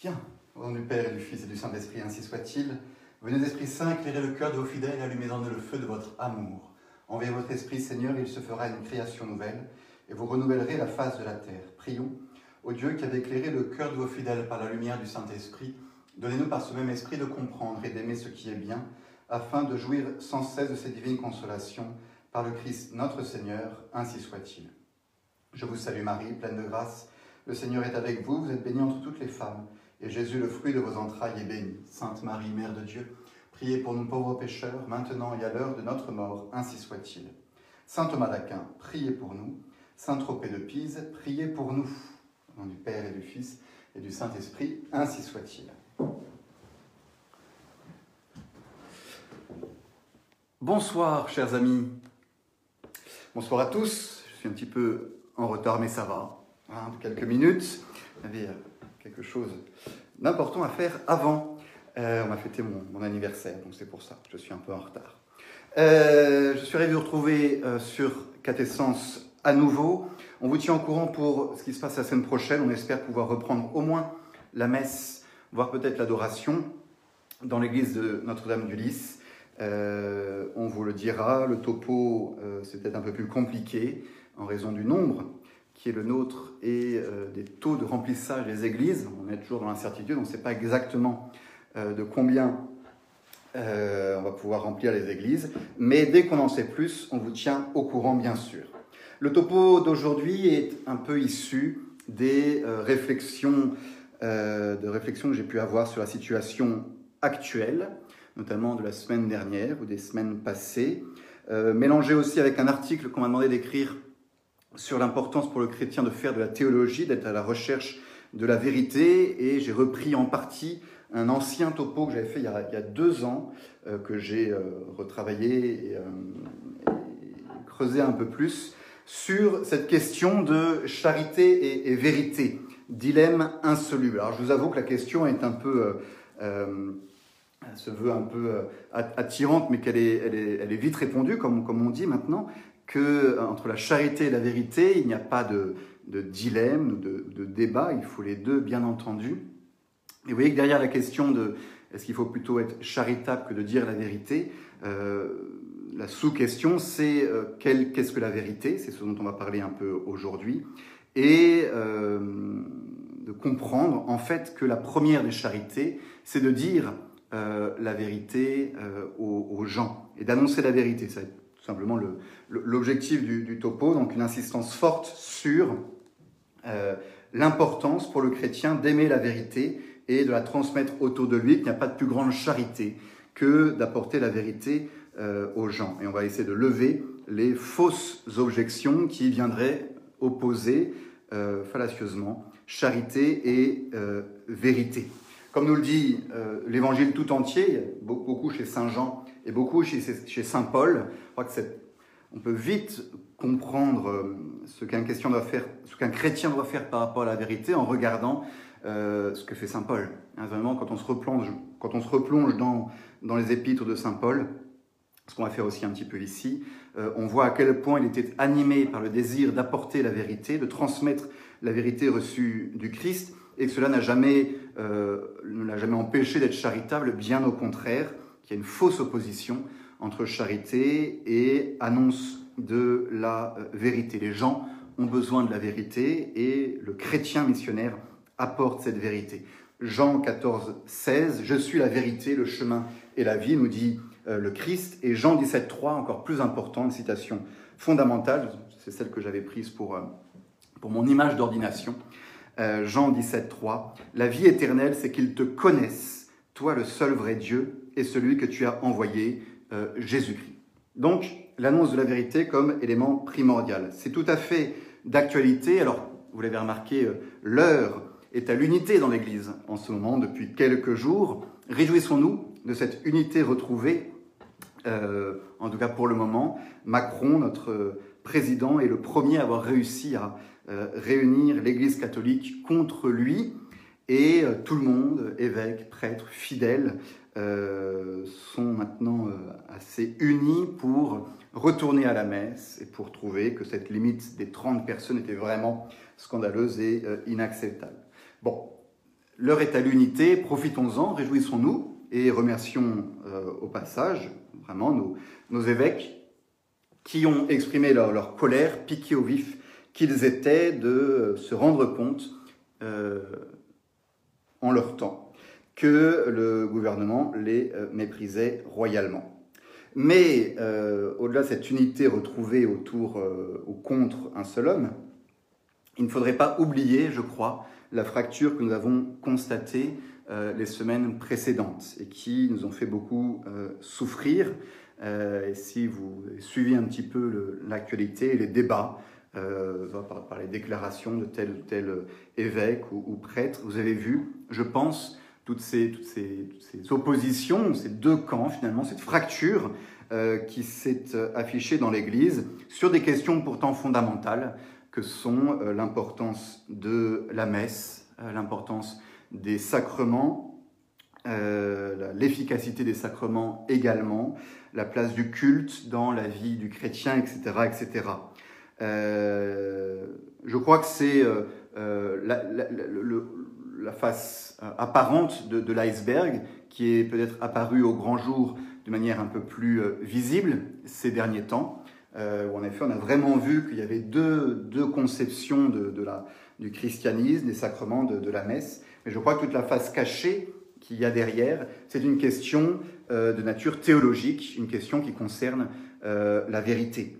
Bien, au nom du Père et du Fils et du Saint-Esprit, ainsi soit-il. Venez, Esprit Saint, éclairer le cœur de vos fidèles et allumez-en le feu de votre amour. Envoyez votre Esprit, Seigneur, il se fera une création nouvelle, et vous renouvellerez la face de la terre. Prions, au Dieu qui a éclairé le cœur de vos fidèles par la lumière du Saint-Esprit, donnez-nous par ce même Esprit de comprendre et d'aimer ce qui est bien, afin de jouir sans cesse de ces divines consolations, par le Christ notre Seigneur, ainsi soit-il. Je vous salue Marie, pleine de grâce, le Seigneur est avec vous, vous êtes bénie entre toutes les femmes et Jésus, le fruit de vos entrailles, est béni. Sainte Marie, Mère de Dieu, priez pour nous pauvres pécheurs, maintenant et à l'heure de notre mort, ainsi soit-il. Saint Thomas d'Aquin, priez pour nous. Saint Tropez de Pise, priez pour nous. Au nom du Père et du Fils et du Saint-Esprit, ainsi soit-il. Bonsoir, chers amis. Bonsoir à tous. Je suis un petit peu en retard, mais ça va. Hein, quelques minutes. Quelque chose d'important à faire avant. Euh, on m'a fêté mon, anniversaire, donc c'est pour ça que je suis un peu en retard. Euh, je suis ravi de vous retrouver euh, sur Catessence à nouveau. On vous tient au courant pour ce qui se passe la semaine prochaine. On espère pouvoir reprendre au moins la messe, voire peut-être l'adoration dans l'église de Notre-Dame du Lys. on vous le dira, le topo c'est peut-être un peu plus compliqué en raison du nombre qui est le nôtre et euh, des taux de remplissage des églises. On est toujours dans l'incertitude, on ne sait pas exactement euh, de combien euh, on va pouvoir remplir les églises, mais dès qu'on en sait plus, on vous tient au courant bien sûr. Le topo d'aujourd'hui est un peu issu des réflexions, de réflexions que j'ai pu avoir sur la situation actuelle, notamment de la semaine dernière ou des semaines passées, mélangé aussi avec un article qu'on m'a demandé d'écrire sur l'importance pour le chrétien de faire de la théologie, d'être à la recherche de la vérité, et j'ai repris en partie un ancien topo que j'avais fait il y, a, deux ans, euh, que j'ai euh, retravaillé euh, et, creusé un peu plus, sur cette question de charité et, vérité, dilemme insoluble. Alors je vous avoue que la question est un peu... se veut un peu attirante, mais qu'elle est, est, elle est, vite répondue, comme, comme on dit maintenant que euh, entre la charité et la vérité, il n'y a pas de, dilemme, de, de, débat, il faut les deux, bien entendu. Et vous voyez que derrière la question de est-ce qu'il faut plutôt être charitable que de dire la vérité, euh, la sous-question c'est euh, qu'est-ce que la vérité, c'est ce dont on va parler un peu aujourd'hui, et de comprendre en fait que la première des charités, c'est de dire la vérité aux, aux, gens et d'annoncer la vérité. Ça simplement l'objectif du, topo, donc une insistance forte sur euh, l'importance pour le chrétien d'aimer la vérité et de la transmettre autour de lui, qu'il n'y a pas de plus grande charité que d'apporter la vérité euh, aux gens. Et on va essayer de lever les fausses objections qui viendraient opposer euh, fallacieusement charité et vérité. Comme nous le dit l'évangile tout entier, beaucoup chez Saint Jean et beaucoup chez, Saint Paul, crois que on peut vite comprendre euh, ce qu'un chrétien doit faire par rapport à la vérité en regardant euh, ce que fait saint Paul. Hein, vraiment, quand on se replonge, dans les épîtres de saint Paul, ce qu'on va faire aussi un petit peu ici, euh, on voit à quel point il était animé par le désir d'apporter la vérité, de transmettre la vérité reçue du Christ, et que cela n'a jamais, ne l'a jamais empêché d'être charitable, bien au contraire, qu'il y a une fausse opposition entre charité et annonce de la euh, vérité. Les gens ont besoin de la vérité et le chrétien missionnaire apporte cette vérité. Jean 14, 16, Je suis la vérité, le chemin et la vie, nous dit euh, le Christ. Et Jean 17, 3, encore plus important, une citation fondamentale, c'est celle que j'avais prise pour, euh, pour mon image d'ordination. Jean 17, 3, La vie éternelle, c'est qu'ils te connaissent, toi le seul vrai Dieu, celui que tu as envoyé, euh, Jésus-Christ. Donc, l'annonce de la vérité comme élément primordial. C'est tout à fait d'actualité. Alors, vous l'avez remarqué, euh, l'heure est à l'unité dans l'Église en ce moment, depuis quelques jours. Réjouissons-nous de cette unité retrouvée, euh, en tout cas pour le moment. Macron, notre président, est le premier à avoir réussi à réunir l'Église catholique contre lui. Et tout le monde, évêques, prêtres, fidèles, euh, sont maintenant euh, assez unis pour retourner à la messe et pour trouver que cette limite des 30 personnes était vraiment scandaleuse et euh, inacceptable. Bon, L'heure est à l'unité, profitons-en, réjouissons-nous et remercions au passage vraiment nos, évêques qui ont exprimé leur, colère, piqués au vif qu'ils étaient de se rendre compte en leur temps que le gouvernement les euh, méprisait royalement. Mais euh, au-delà de cette unité retrouvée autour euh, ou contre un seul homme, il ne faudrait pas oublier, je crois, la fracture que nous avons constatée les semaines précédentes et qui nous ont fait beaucoup souffrir. Si vous suivez un petit peu l'actualité et les débats par, les déclarations de tel ou tel évêque ou prêtre, vous avez vu, je pense, toutes ces, toutes ces, oppositions, ces deux camps finalement, cette fracture euh, qui s'est affichée dans l'Église sur des questions pourtant fondamentales que sont euh, l'importance de la messe, euh, l'importance des sacrements, l'efficacité des sacrements également, la place du culte dans la vie du chrétien, etc. etc. je crois que c'est le, la face euh, apparente de, l'iceberg qui est peut-être apparue au grand jour de manière un peu plus euh, visible ces derniers temps. Euh, où en effet, on a vraiment vu qu'il y avait deux, deux conceptions de, la, du christianisme, des sacrements, de, la messe. Mais je crois que toute la face cachée qu'il y a derrière, c'est une question de nature théologique, une question qui concerne la vérité.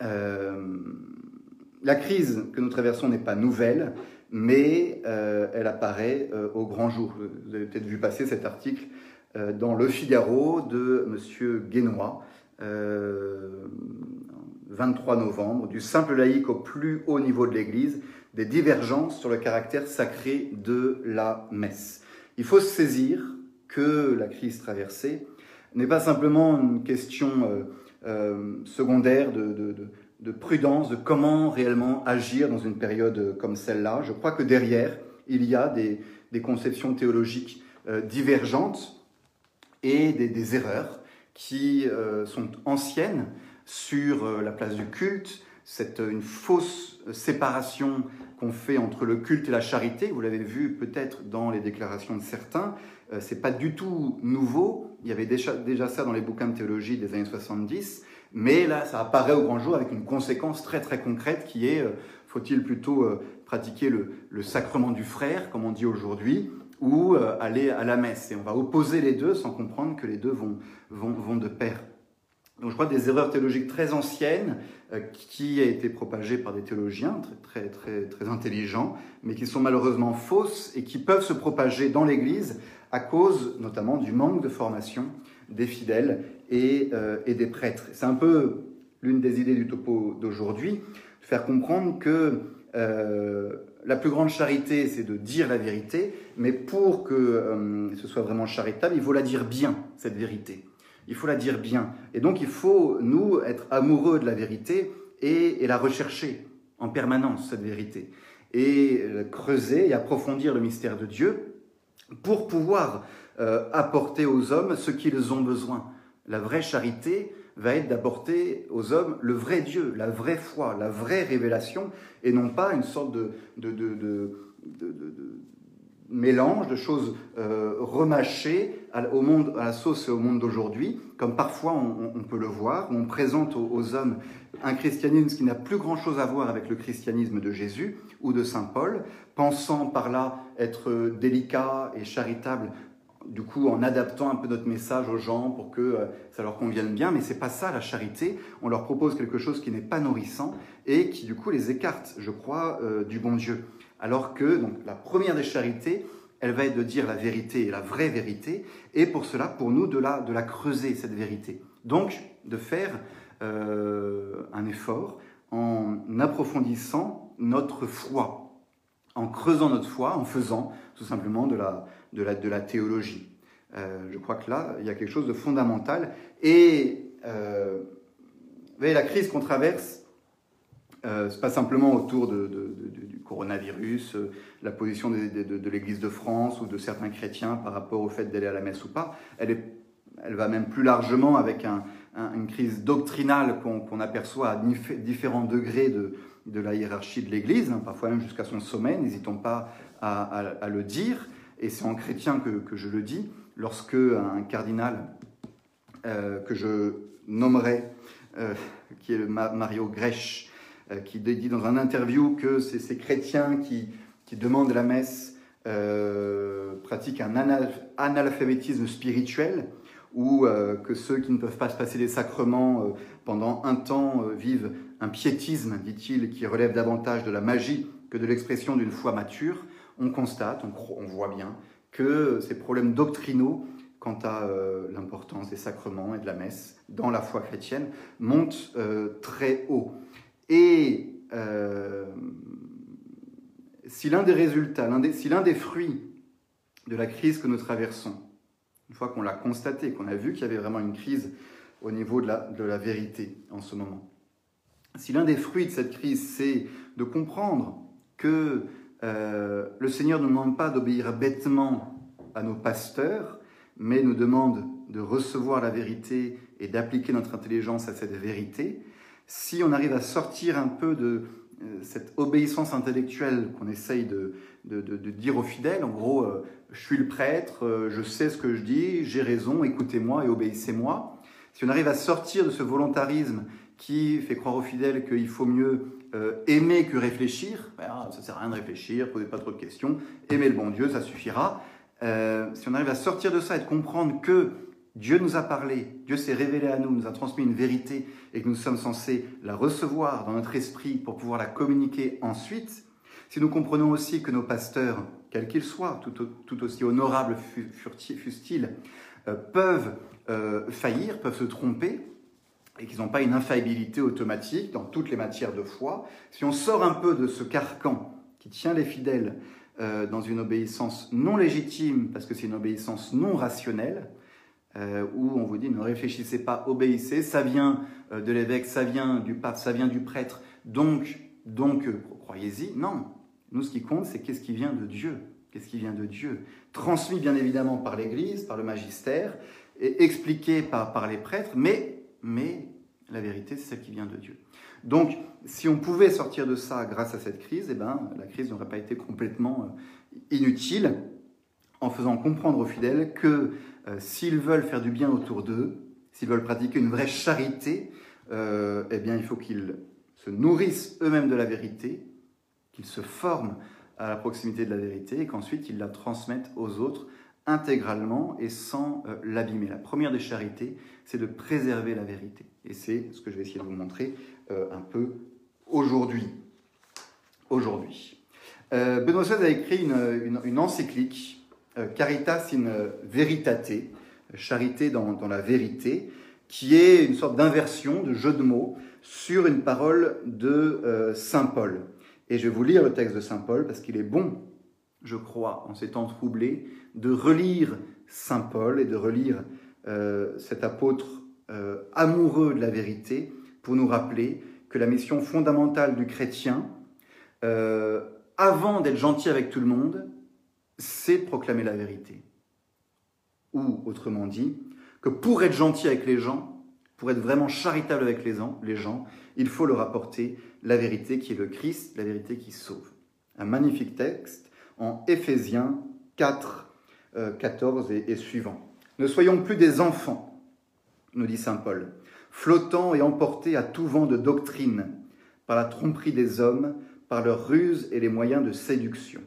La crise que nous traversons n'est pas nouvelle mais euh, elle apparaît euh, au grand jour. Vous avez peut-être vu passer cet article euh, dans Le Figaro de M. Guénois, 23 novembre, du simple laïc au plus haut niveau de l'Église, des divergences sur le caractère sacré de la messe. Il faut se saisir que la crise traversée n'est pas simplement une question secondaire de, de prudence, de comment réellement agir dans une période comme celle-là. Je crois que derrière, il y a des, des conceptions théologiques euh, divergentes et des, erreurs qui euh, sont anciennes sur euh, la place du culte, cette une fausse séparation qu'on fait entre le culte et la charité. Vous l'avez vu peut-être dans les déclarations de certains. Euh, c'est pas du tout nouveau. Il y avait déjà ça dans les bouquins de théologie des années 70. Mais là, ça apparaît au grand jour avec une conséquence très très concrète qui est, euh, faut-il plutôt euh, pratiquer le, sacrement du frère, comme on dit aujourd'hui, ou euh, aller à la messe? Et on va opposer les deux sans comprendre que les deux vont, vont, vont de pair. Donc je crois des erreurs théologiques très anciennes qui a été propagées par des théologiens très, très, très, très intelligents, mais qui sont malheureusement fausses et qui peuvent se propager dans l'Église à cause notamment du manque de formation des fidèles et, euh, et des prêtres. C'est un peu l'une des idées du topo d'aujourd'hui, faire comprendre que euh, la plus grande charité, c'est de dire la vérité, mais pour que euh, ce soit vraiment charitable, il faut la dire bien, cette vérité. Il faut la dire bien. Et donc il faut, nous, être amoureux de la vérité et, la rechercher en permanence, cette vérité. Et creuser et approfondir le mystère de Dieu pour pouvoir apporter aux hommes ce qu'ils ont besoin. La vraie charité va être d'apporter aux hommes le vrai Dieu, la vraie foi, la vraie révélation, et non pas une sorte de, de, mélange de choses euh, remâchées à, au monde, à la sauce et au monde d'aujourd'hui, comme parfois on, peut le voir, où on présente aux, aux hommes un christianisme qui n'a plus grand-chose à voir avec le christianisme de Jésus ou de Saint Paul, pensant par là être délicat et charitable du coup en adaptant un peu notre message aux gens pour que euh, ça leur convienne bien, mais c'est pas ça la charité. On leur propose quelque chose qui n'est pas nourrissant et qui du coup les écarte, je crois, euh, du bon Dieu. Alors que donc la première des charités, elle va être de dire la vérité la vraie vérité, et pour cela, pour nous, de la, de la creuser cette vérité. Donc de faire euh, un effort en approfondissant notre foi, en creusant notre foi, en faisant tout simplement de la, de la, de la théologie. Euh, je crois que là, il y a quelque chose de fondamental. Et euh, la crise qu'on traverse, euh, c'est pas simplement autour du coronavirus, euh, la position de, l'Église de France ou de certains chrétiens par rapport au fait d'aller à la messe ou pas. Elle, est, elle va même plus largement avec un, un, une crise doctrinale qu'on qu aperçoit à différents degrés de, de la hiérarchie de l'Église, hein, parfois même jusqu'à son sommet, n'hésitons pas à, le dire, et c'est en chrétien que, je le dis, lorsque un cardinal euh, que je nommerai, euh, qui est Mario Grech, euh, qui dit dans un interview que c'est ces chrétiens qui, qui, demandent la messe pratiquent un analphabétisme spirituel, ou que ceux qui ne peuvent pas se passer des sacrements pendant un temps vivent un piétisme, dit-il, qui relève davantage de la magie que de l'expression d'une foi mature, on constate, on, voit bien que ces problèmes doctrinaux quant à euh, l'importance des sacrements et de la messe dans la foi chrétienne montent euh, très haut. Et euh, si l'un des résultats, si l'un des fruits de la crise que nous traversons, une fois qu'on l'a constaté, qu'on a vu qu'il y avait vraiment une crise au niveau de la vérité en ce moment, si l'un des fruits de cette crise, c'est de comprendre que euh, le Seigneur ne nous demande pas d'obéir bêtement à nos pasteurs, mais nous demande de recevoir la vérité et d'appliquer notre intelligence à cette vérité, si on arrive à sortir un peu de euh, cette obéissance intellectuelle qu'on essaye de, dire aux fidèles, en gros, euh, je suis le prêtre, je sais ce que je dis, j'ai raison, écoutez-moi et obéissez-moi, si on arrive à sortir de ce volontarisme qui fait croire aux fidèles qu'il faut mieux euh, aimer que réfléchir, ben, ça ne sert à rien de réfléchir, posez pas trop de questions, aimer le bon Dieu, ça suffira. Euh, si on arrive à sortir de ça et de comprendre que Dieu nous a parlé, Dieu s'est révélé à nous, nous a transmis une vérité et que nous sommes censés la recevoir dans notre esprit pour pouvoir la communiquer ensuite, si nous comprenons aussi que nos pasteurs, quels qu'ils soient, tout, aussi honorables fussent-ils, euh, peuvent faillir, peuvent se tromper, et qu'ils n'ont pas une infaillibilité automatique dans toutes les matières de foi, si on sort un peu de ce carcan qui tient les fidèles euh, dans une obéissance non légitime, parce que c'est une obéissance non rationnelle, euh, où on vous dit ne réfléchissez pas, obéissez, ça vient euh, de l'évêque, ça vient du pape, ça vient du prêtre, donc, donc croyez-y. Non, nous ce qui compte, c'est qu'est-ce qui vient de Dieu. Qu'est-ce qui vient de Dieu Transmis bien évidemment par l'Église, par le magistère, et expliqué par, par les prêtres, mais mais la vérité, c'est celle qui vient de Dieu. Donc, si on pouvait sortir de ça grâce à cette crise, eh ben, la crise n'aurait pas été complètement euh, inutile en faisant comprendre aux fidèles que euh, s'ils veulent faire du bien autour d'eux, s'ils veulent pratiquer une vraie charité, euh, eh bien, il faut qu'ils se nourrissent eux-mêmes de la vérité, qu'ils se forment à la proximité de la vérité et qu'ensuite ils la transmettent aux autres intégralement et sans euh, l'abîmer. La première des charités, c'est de préserver la vérité. Et c'est ce que je vais essayer de vous montrer euh, un peu aujourd'hui. Aujourd'hui. Euh, Benoît XVI a écrit une, encyclique, Caritas in Veritate, charité dans, dans, la vérité, qui est une sorte d'inversion, de jeu de mots, sur une parole de Saint Paul. Et je vais vous lire le texte de Saint Paul parce qu'il est bon je crois, en ces temps troublés, de relire Saint Paul et de relire euh, cet apôtre euh, amoureux de la vérité pour nous rappeler que la mission fondamentale du chrétien, euh, avant d'être gentil avec tout le monde, c'est proclamer la vérité. Ou, autrement dit, que pour être gentil avec les gens, pour être vraiment charitable avec les gens, il faut leur apporter la vérité qui est le Christ, la vérité qui sauve. Un magnifique texte en Éphésiens 4, 14 euh, et, suivant. Ne soyons plus des enfants, nous dit Saint Paul, flottant et emportés à tout vent de doctrine, par la tromperie des hommes, par leurs ruses et les moyens de séduction.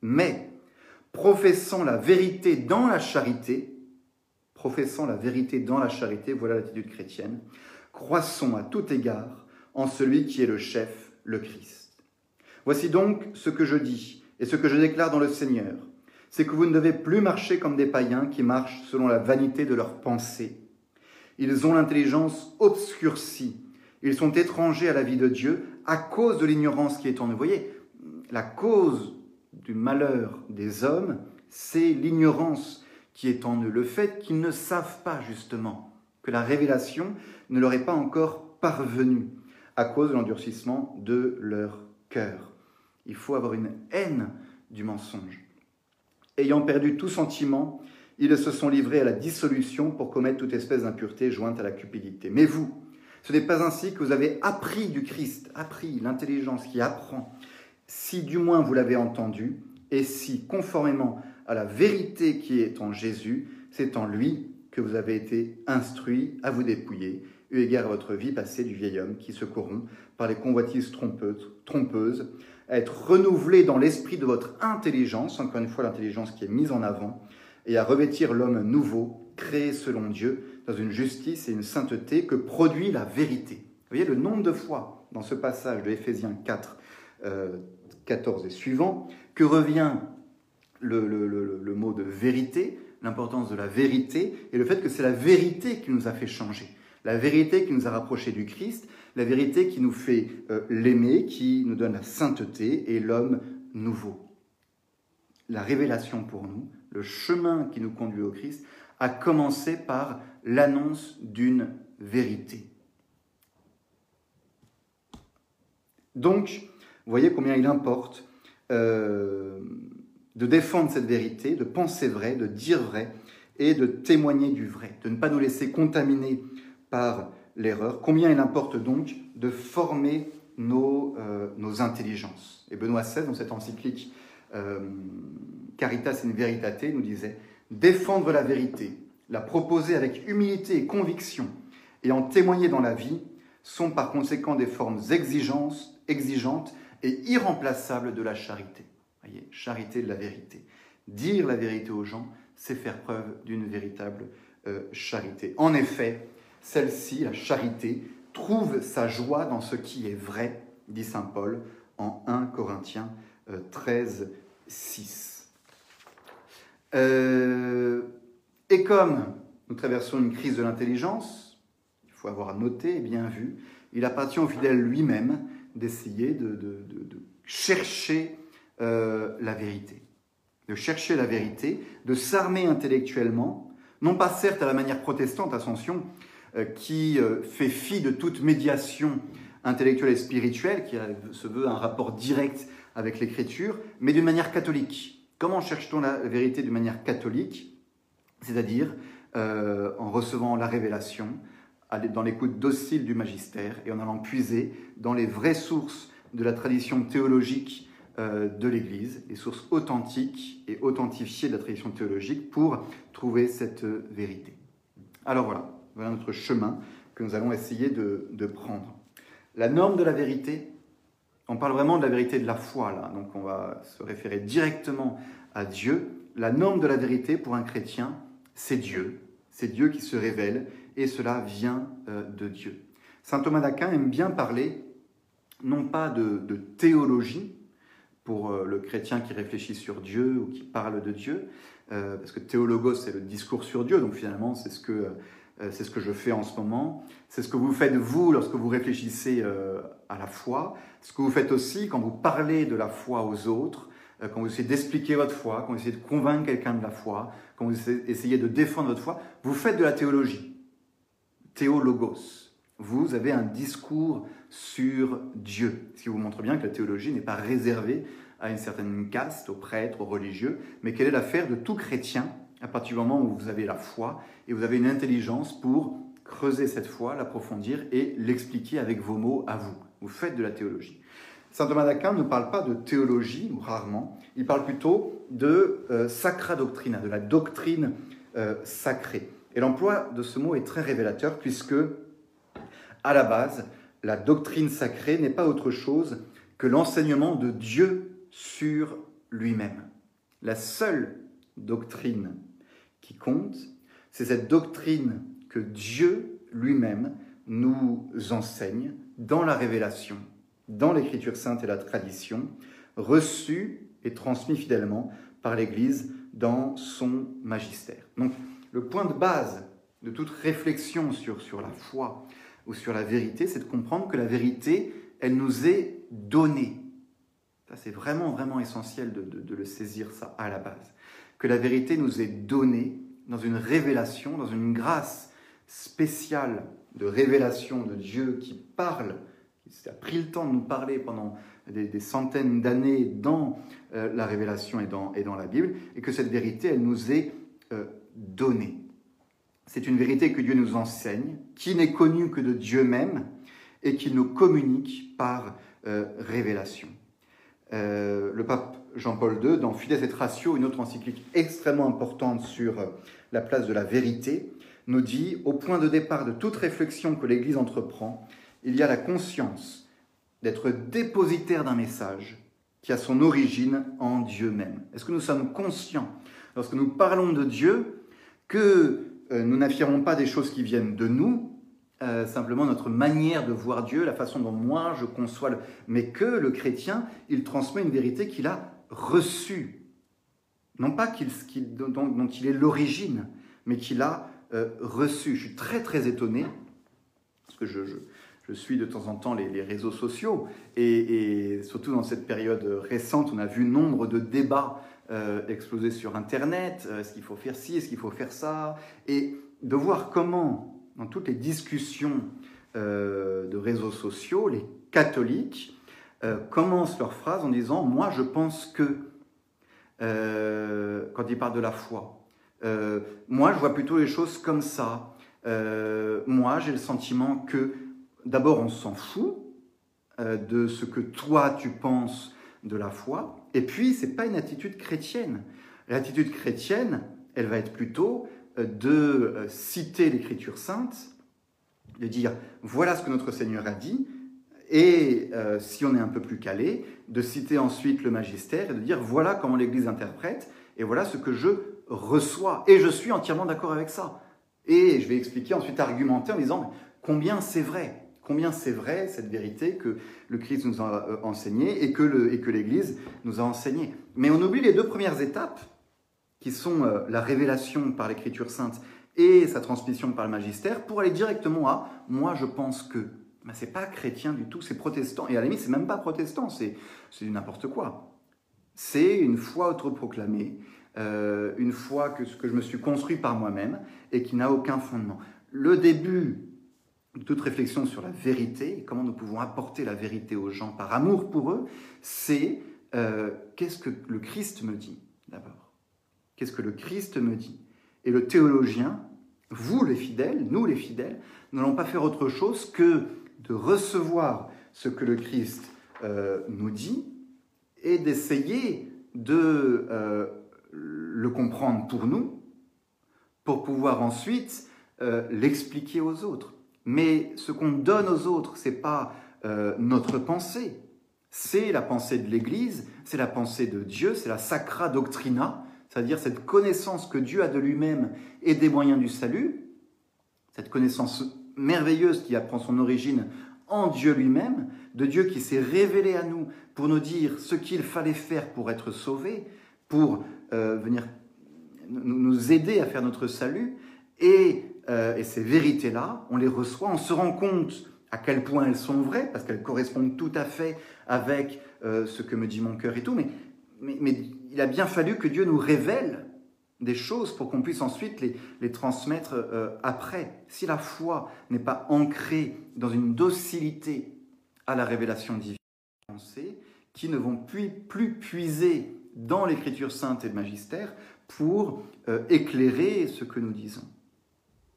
Mais, professant la vérité dans la charité, professant la vérité dans la charité, voilà l'attitude chrétienne, croissons à tout égard en celui qui est le chef, le Christ. Voici donc ce que je dis, et ce que je déclare dans le Seigneur, c'est que vous ne devez plus marcher comme des païens qui marchent selon la vanité de leurs pensées. Ils ont l'intelligence obscurcie. Ils sont étrangers à la vie de Dieu à cause de l'ignorance qui est en eux. Vous voyez, la cause du malheur des hommes, c'est l'ignorance qui est en eux. Le fait qu'ils ne savent pas justement que la révélation ne leur est pas encore parvenue à cause de l'endurcissement de leur cœur. Il faut avoir une haine du mensonge. Ayant perdu tout sentiment, ils se sont livrés à la dissolution pour commettre toute espèce d'impureté jointe à la cupidité. Mais vous, Ce n'est pas ainsi que vous avez appris du Christ, appris l'intelligence qui apprend, si du moins vous l'avez entendu, et si, conformément à la vérité qui est en Jésus, c'est en lui que vous avez été instruit à vous dépouiller, eu égard à votre vie passée du vieil homme qui se corrompt par les convoitises trompeuses, à être renouvelé dans l'esprit de votre intelligence, encore une fois l'intelligence qui est mise en avant, et à revêtir l'homme nouveau, créé selon Dieu, dans une justice et une sainteté que produit la vérité. Vous voyez le nombre de fois dans ce passage de Éphésiens 4, 14 euh, et suivant, que revient le mot de vérité, l'importance de la vérité, et le fait que c'est la vérité qui nous a fait changer, la vérité qui nous a rapprochés du Christ, la vérité qui nous fait euh, l'aimer, qui nous donne la sainteté et l'homme nouveau. La révélation pour nous, le chemin qui nous conduit au Christ, a commencé par l'annonce d'une vérité. Donc, voyez combien il importe euh, de défendre cette vérité, de penser vrai, de dire vrai et de témoigner du vrai, de ne pas nous laisser contaminer l'erreur. Combien il importe donc de former nos, euh, nos intelligences. Et Benoît XVI, dans cette encyclique euh, Caritas in Veritate, nous disait Défendre la vérité, la proposer avec humilité et conviction, et en témoigner dans la vie, sont par conséquent des formes exigeantes, exigeantes et irremplaçables de la charité. Voyez, charité de la vérité. Dire la vérité aux gens, c'est faire preuve d'une véritable euh, charité. En effet, celle-ci, la charité, trouve sa joie dans ce qui est vrai, dit Saint Paul en 1 Corinthiens 13, 6. Euh, et comme nous traversons une crise de l'intelligence, il faut avoir noté et bien vu, il appartient au fidèle lui-même d'essayer de, chercher euh, la vérité. De chercher la vérité, de s'armer intellectuellement, non pas certes à la manière protestante, attention, euh, qui euh, fait fi de toute médiation intellectuelle et spirituelle, qui se veut un rapport direct avec l'écriture, mais d'une manière catholique. Comment cherche-t-on la vérité d'une manière catholique? C'est-à-dire euh, en recevant la révélation, dans l'écoute docile du magistère et en allant puiser dans les vraies sources de la tradition théologique de l'Église, les sources authentiques et authentifiées de la tradition théologique pour trouver cette vérité. Alors voilà, voilà notre chemin que nous allons essayer de, prendre. La norme de la vérité, on parle vraiment de la vérité de la foi là, donc on va se référer directement à Dieu. La norme de la vérité pour un chrétien, c'est Dieu. C'est Dieu qui se révèle et cela vient euh, de Dieu. Saint Thomas d'Aquin aime bien parler non pas de, théologie pour euh, le chrétien qui réfléchit sur Dieu ou qui parle de Dieu, euh, parce que théologos c'est le discours sur Dieu, donc finalement c'est ce que c'est ce que je fais en ce moment. C'est ce que vous faites vous lorsque vous réfléchissez euh, à la foi. Ce que vous faites aussi quand vous parlez de la foi aux autres, euh, quand vous essayez d'expliquer votre foi, quand vous essayez de convaincre quelqu'un de la foi, quand vous essayez de défendre votre foi. Vous faites de la théologie. Théologos. Vous avez un discours sur Dieu. Ce qui vous montre bien que la théologie n'est pas réservée à une certaine caste, aux prêtres, aux religieux, mais qu'elle est l'affaire de tout chrétien à partir du moment où vous avez la foi et vous avez une intelligence pour creuser cette foi, l'approfondir et l'expliquer avec vos mots à vous. Vous faites de la théologie. Saint Thomas d'Aquin ne parle pas de théologie, ou rarement, il parle plutôt de euh, sacra doctrina, de la doctrine euh, sacrée. Et l'emploi de ce mot est très révélateur puisque, à la base, la doctrine sacrée n'est pas autre chose que l'enseignement de Dieu sur lui-même. La seule doctrine qui compte, c'est cette doctrine que Dieu lui-même nous enseigne dans la révélation, dans l'écriture sainte et la tradition, reçue et transmise fidèlement par l'Église dans son magistère. Donc le point de base de toute réflexion sur, sur la foi ou sur la vérité, c'est de comprendre que la vérité, elle nous est donnée. C'est vraiment, vraiment essentiel de, de le saisir, ça, à la base. Que la vérité nous est donnée dans une révélation, dans une grâce spéciale de révélation de Dieu qui parle, qui a pris le temps de nous parler pendant des, centaines d'années dans euh, la révélation et dans, et dans, la Bible, et que cette vérité, elle nous est euh, donnée. C'est une vérité que Dieu nous enseigne, qui n'est connue que de Dieu même et qui nous communique par euh, révélation. Le pape Jean-Paul II, dans Fides et Ratio, une autre encyclique extrêmement importante sur euh, la place de la vérité, nous dit, au point de départ de toute réflexion que l'Église entreprend, il y a la conscience d'être dépositaire d'un message qui a son origine en Dieu même. Est-ce que nous sommes conscients, lorsque nous parlons de Dieu, que euh, nous n'affirmons pas des choses qui viennent de nous, euh, simplement notre manière de voir Dieu, la façon dont moi je conçois, le... mais que le chrétien, il transmet une vérité qu'il a reçue. Non pas qu'il, dont, il est l'origine, mais qu'il a euh, reçu. Je suis très très étonné, parce que je, suis de temps en temps les, réseaux sociaux, et, surtout dans cette période récente, on a vu nombre de débats euh, exploser sur Internet, est-ce qu'il faut faire ci, est-ce qu'il faut faire ça, et de voir comment, dans toutes les discussions euh, de réseaux sociaux, les catholiques commencent leur phrase en disant ⁇ moi je pense que quand ils parlent de la foi ⁇ euh, moi, je vois plutôt les choses comme ça. Euh, moi, j'ai le sentiment que, d'abord, on s'en fout euh, de ce que toi, tu penses de la foi. Et puis, ce n'est pas une attitude chrétienne. L'attitude chrétienne, elle va être plutôt de citer l'Écriture sainte, de dire voilà ce que notre Seigneur a dit, et si on est un peu plus calé, de citer ensuite le magistère et de dire voilà comment l'Église interprète, et voilà ce que je reçoit. Et je suis entièrement d'accord avec ça. Et je vais expliquer, ensuite argumenter en disant combien c'est vrai. Combien c'est vrai cette vérité que le Christ nous a euh, enseigné et que l'Église nous a enseigné. Mais on oublie les deux premières étapes qui sont euh, la révélation par l'Écriture sainte et sa transmission par le magistère pour aller directement à moi je pense que. Ben, c'est pas chrétien du tout, c'est protestant. Et à la limite, c'est même pas protestant, c'est n'importe quoi. C'est une foi autoproclamée euh, une fois que que je me suis construit par moi-même et qui n'a aucun fondement. Le début de toute réflexion sur la vérité, comment nous pouvons apporter la vérité aux gens par amour pour eux, c'est euh, qu'est-ce que le Christ me dit d'abord? Qu'est-ce que le Christ me dit? Et le théologien, vous les fidèles, nous les fidèles, n'allons pas faire autre chose que de recevoir ce que le Christ euh, nous dit et d'essayer de le comprendre pour nous, pour pouvoir ensuite euh, l'expliquer aux autres. Mais ce qu'on donne aux autres, c'est pas euh, notre pensée, c'est la pensée de l'Église, c'est la pensée de Dieu, c'est la sacra doctrina, c'est-à-dire cette connaissance que Dieu a de lui-même et des moyens du salut, cette connaissance merveilleuse qui apprend son origine en Dieu lui-même, de Dieu qui s'est révélé à nous pour nous dire ce qu'il fallait faire pour être sauvé, pour euh, venir nous aider à faire notre salut. Euh, et, ces vérités-là, on les reçoit, on se rend compte à quel point elles sont vraies, parce qu'elles correspondent tout à fait avec euh, ce que me dit mon cœur et tout. Mais, il a bien fallu que Dieu nous révèle des choses pour qu'on puisse ensuite les, les transmettre après. Si la foi n'est pas ancrée dans une docilité à la révélation divine, qui ne vont plus, plus puiser dans l'écriture sainte et le magistère pour euh, éclairer ce que nous disons.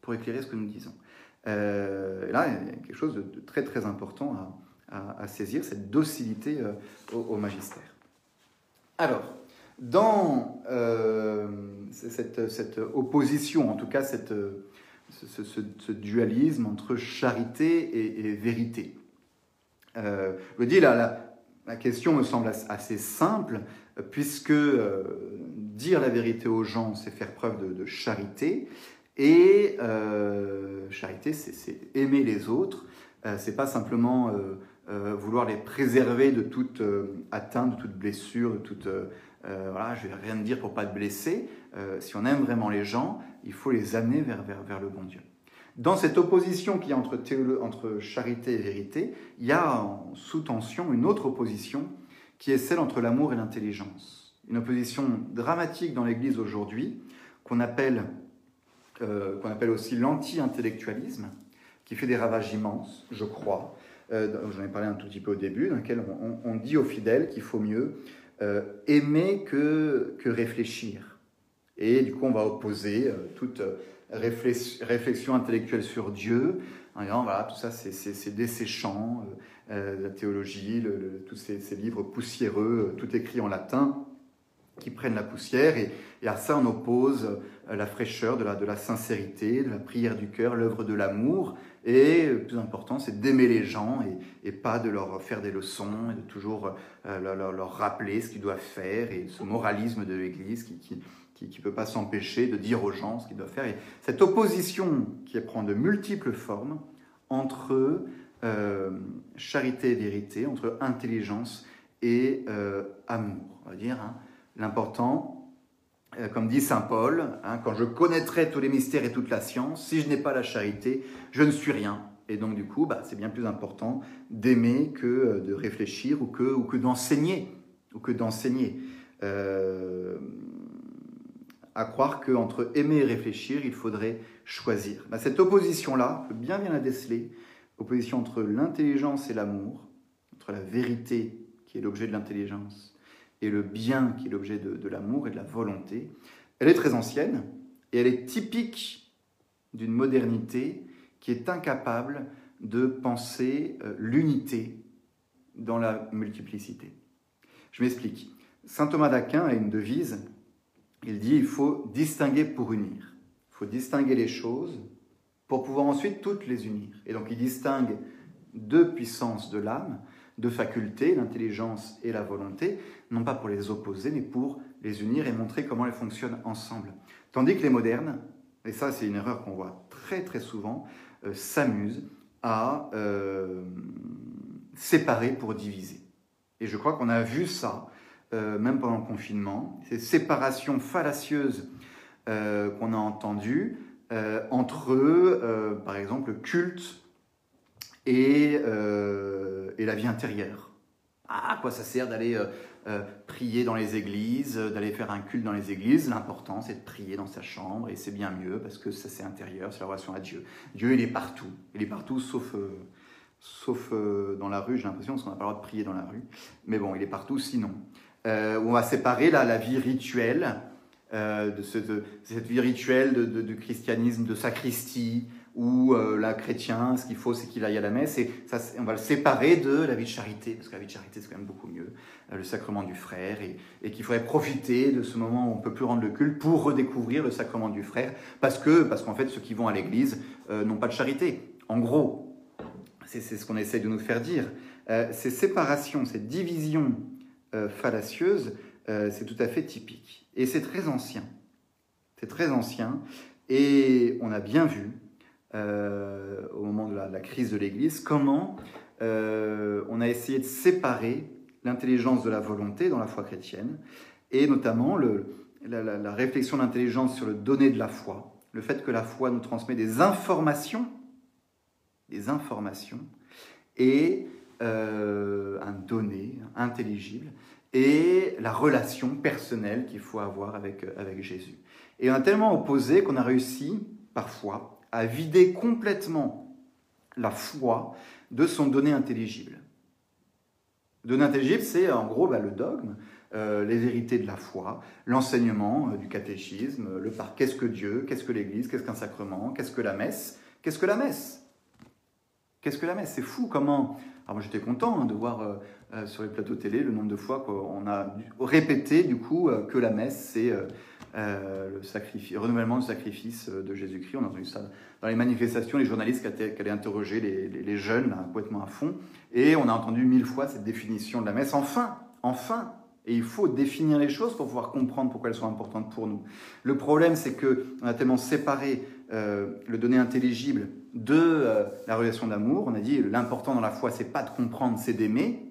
Pour éclairer ce que nous disons. Euh, là, il y a quelque chose de, très très important à, saisir, cette docilité euh, au, magistère. Alors, dans cette, opposition, en tout cas cette, ce, dualisme entre charité et, vérité, je vous dis, là, la, question me semble assez simple puisque euh, dire la vérité aux gens, c'est faire preuve de, charité, et euh, charité, c'est aimer les autres, euh, c'est pas simplement vouloir les préserver de toute atteinte, de toute blessure, de toute... voilà, je vais rien dire pour pas te blesser. si on aime vraiment les gens, il faut les amener vers, le bon Dieu. Dans cette opposition qui y a entre, entre charité et vérité, il y a en sous-tension une autre opposition qui est celle entre l'amour et l'intelligence. Une opposition dramatique dans l'Église aujourd'hui, qu'on appelle, euh, qu'on appelle aussi l'anti-intellectualisme, qui fait des ravages immenses, je crois. Euh, J'en ai parlé un tout petit peu au début, dans lequel on, dit aux fidèles qu'il faut mieux euh, aimer que, que réfléchir. Et du coup, on va opposer toute réflexion intellectuelle sur Dieu, en disant, voilà, tout ça, c'est desséchant, la théologie, tous ces, livres poussiéreux, tout écrit en latin, qui prennent la poussière, et, à ça on oppose la fraîcheur de la, de la sincérité, de la prière du cœur, l'œuvre de l'amour, et le plus important, c'est d'aimer les gens et, pas de leur faire des leçons et de toujours leur, leur, rappeler ce qu'ils doivent faire et ce moralisme de l'Église qui, qui qui ne peut pas s'empêcher de dire aux gens ce qu'ils doivent faire. Et cette opposition qui prend de multiples formes entre euh, charité et vérité, entre intelligence et euh, amour. On va dire, hein. L'important, euh, comme dit Saint Paul, hein, quand je connaîtrai tous les mystères et toute la science, si je n'ai pas la charité, je ne suis rien. Et donc du coup, bah, c'est bien plus important d'aimer que de réfléchir ou que, d'enseigner. Ou que d'enseigner à croire qu'entre aimer et réfléchir, il faudrait choisir. Bah, cette opposition-là, on peut bien bien la déceler, opposition entre l'intelligence et l'amour, entre la vérité qui est l'objet de l'intelligence et le bien qui est l'objet de, l'amour et de la volonté, elle est très ancienne et elle est typique d'une modernité qui est incapable de penser euh, l'unité dans la multiplicité. Je m'explique. Saint Thomas d'Aquin a une devise il dit il faut distinguer pour unir. Il faut distinguer les choses pour pouvoir ensuite toutes les unir. Et donc il distingue deux puissances de l'âme, deux facultés, l'intelligence et la volonté, non pas pour les opposer, mais pour les unir et montrer comment elles fonctionnent ensemble. Tandis que les modernes, et ça c'est une erreur qu'on voit très très souvent, euh, s'amusent à euh, séparer pour diviser. Et je crois qu'on a vu ça euh, même pendant le confinement, ces séparations fallacieuses qu'on a entendues entre, par exemple, le culte et, et, la vie intérieure. Ah, quoi ça sert d'aller prier dans les églises, d'aller faire un culte dans les églises? L'important, c'est de prier dans sa chambre, et c'est bien mieux, parce que ça, c'est intérieur, c'est la relation à Dieu. Dieu, il est partout. Il est partout, sauf sauf dans la rue, j'ai l'impression, parce qu'on n'a pas le droit de prier dans la rue. Mais bon, il est partout sinon. Euh, on va séparer la, vie rituelle, euh, de, cette vie rituelle de, christianisme, de sacristie, où euh, la chrétien, ce qu'il faut, c'est qu'il aille à la messe, et ça, on va le séparer de la vie de charité, parce que la vie de charité, c'est quand même beaucoup mieux, le sacrement du frère, et, qu'il faudrait profiter de ce moment où on ne peut plus rendre le culte pour redécouvrir le sacrement du frère, parce que, parce qu'en fait, ceux qui vont à l'église n'ont pas de charité. En gros, c'est ce qu'on essaie de nous faire dire. ces séparations, cette division euh, fallacieuse, euh, c'est tout à fait typique. Et c'est très ancien. C'est très ancien. Et on a bien vu, euh, au moment de la, crise de l'Église, comment on a essayé de séparer l'intelligence de la volonté dans la foi chrétienne, et notamment la, réflexion d'intelligence sur le donné de la foi, le fait que la foi nous transmet des informations, des informations, et euh, un donné intelligible et la relation personnelle qu'il faut avoir euh, avec Jésus. Et on a tellement opposé qu'on a réussi, parfois, à vider complètement la foi de son donné intelligible. Donné intelligible, c'est en gros bah, le dogme, euh, les vérités de la foi, l'enseignement du catéchisme, le par qu'est-ce que Dieu, qu'est-ce que l'Église, qu'est-ce qu'un sacrement, qu'est-ce que la messe, qu'est-ce que la messe? Qu'est-ce que la messe? C'est fou comment alors moi j'étais content hein, de voir euh, euh, sur les plateaux télé le nombre de fois qu'on a répété du coup euh, que la messe c'est le sacrifice, renouvellement du sacrifice de Jésus-Christ. On a entendu ça dans les manifestations, les journalistes qui, allaient interroger les, jeunes complètement à fond. Et on a entendu mille fois cette définition de la messe. Enfin, enfin, et il faut définir les choses pour pouvoir comprendre pourquoi elles sont importantes pour nous. Le problème, c'est qu'on a tellement séparé le donné intelligible de euh, la relation d'amour. On a dit l'important dans la foi, c'est pas de comprendre, c'est d'aimer.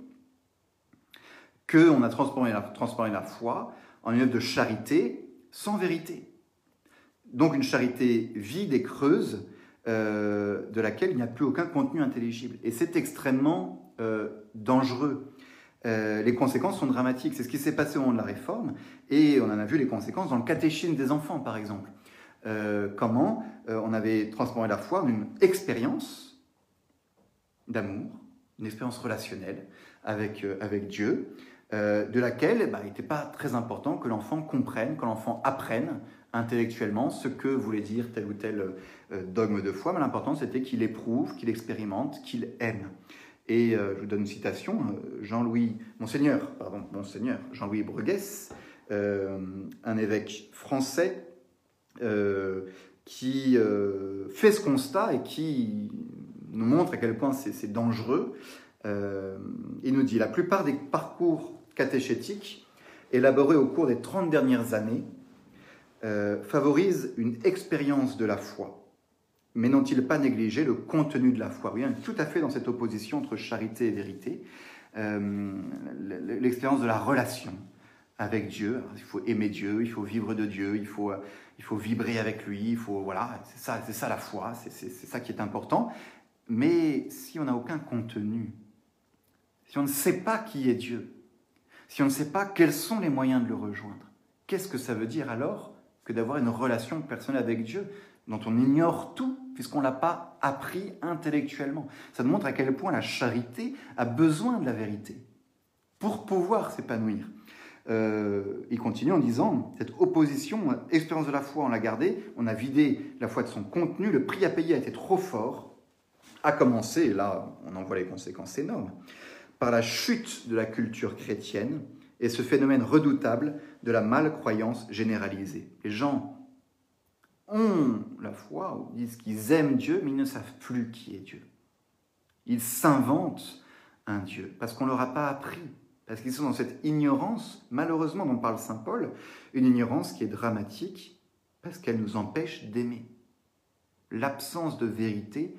Qu'on a transformé la, transformé la foi en une œuvre de charité sans vérité. Donc une charité vide et creuse euh, de laquelle il n'y a plus aucun contenu intelligible. Et c'est extrêmement euh, dangereux. les conséquences sont dramatiques. C'est ce qui s'est passé au moment de la réforme, et on en a vu les conséquences dans le catéchisme des enfants, par exemple. Euh, comment euh, on avait transformé la foi en une expérience d'amour, une expérience relationnelle avec, euh, avec Dieu, de laquelle bah, il n'était pas très important que l'enfant comprenne, que l'enfant apprenne intellectuellement ce que voulait dire tel ou tel euh, dogme de foi, mais l'important c'était qu'il éprouve, qu'il expérimente, qu'il aime. Et euh, je vous donne une citation, euh, Jean-Louis, Monseigneur, pardon, Monseigneur, Jean-Louis Bruguès, un évêque français, qui fait ce constat et qui nous montre à quel point c'est dangereux. il nous dit, la plupart des parcours catéchétiques élaborés au cours des 30 dernières années euh, favorisent une expérience de la foi. Mais n'ont-ils pas négligé le contenu de la foi? Oui, tout à fait dans cette opposition entre charité et vérité. Euh, l'expérience de la relation avec Dieu. il faut aimer Dieu, il faut vivre de Dieu, il faut, il faut vibrer avec lui, il faut voilà, c'est ça la foi, c'est ça qui est important. Mais si on n'a aucun contenu, si on ne sait pas qui est Dieu, si on ne sait pas quels sont les moyens de le rejoindre, qu'est-ce que ça veut dire alors que d'avoir une relation personnelle avec Dieu dont on ignore tout puisqu'on ne l'a pas appris intellectuellement? Ça montre à quel point la charité a besoin de la vérité pour pouvoir s'épanouir. Euh, il continue en disant, cette opposition, expérience de la foi, on l'a gardée, on a vidé la foi de son contenu, le prix à payer a été trop fort, a commencé, et là on en voit les conséquences énormes, par la chute de la culture chrétienne et ce phénomène redoutable de la malcroyance généralisée. Les gens ont la foi, ou disent qu'ils aiment Dieu, mais ils ne savent plus qui est Dieu. Ils s'inventent un Dieu parce qu'on ne leur a pas appris, parce qu'ils sont dans cette ignorance, malheureusement dont parle Saint Paul, une ignorance qui est dramatique parce qu'elle nous empêche d'aimer. L'absence de vérité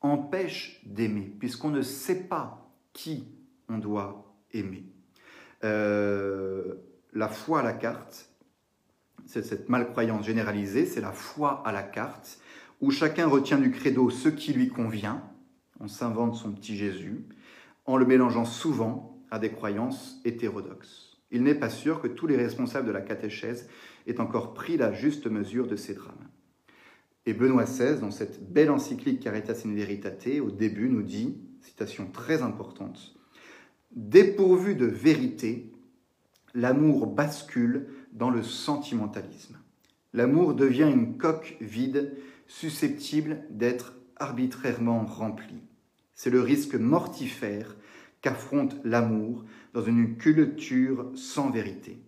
empêche d'aimer, puisqu'on ne sait pas qui on doit aimer. Euh, la foi à la carte, c'est cette malcroyance généralisée, c'est la foi à la carte, où chacun retient du credo ce qui lui convient, on s'invente son petit Jésus, en le mélangeant souvent à des croyances hétérodoxes. Il n'est pas sûr que tous les responsables de la catéchèse aient encore pris la juste mesure de ces drames. Et Benoît XVI, dans cette belle encyclique Caritas in Veritate, au début, nous dit citation très importante, Dépourvu de vérité, l'amour bascule dans le sentimentalisme. L'amour devient une coque vide, susceptible d'être arbitrairement remplie. C'est le risque mortifère qu'affronte l'amour dans une culture sans vérité.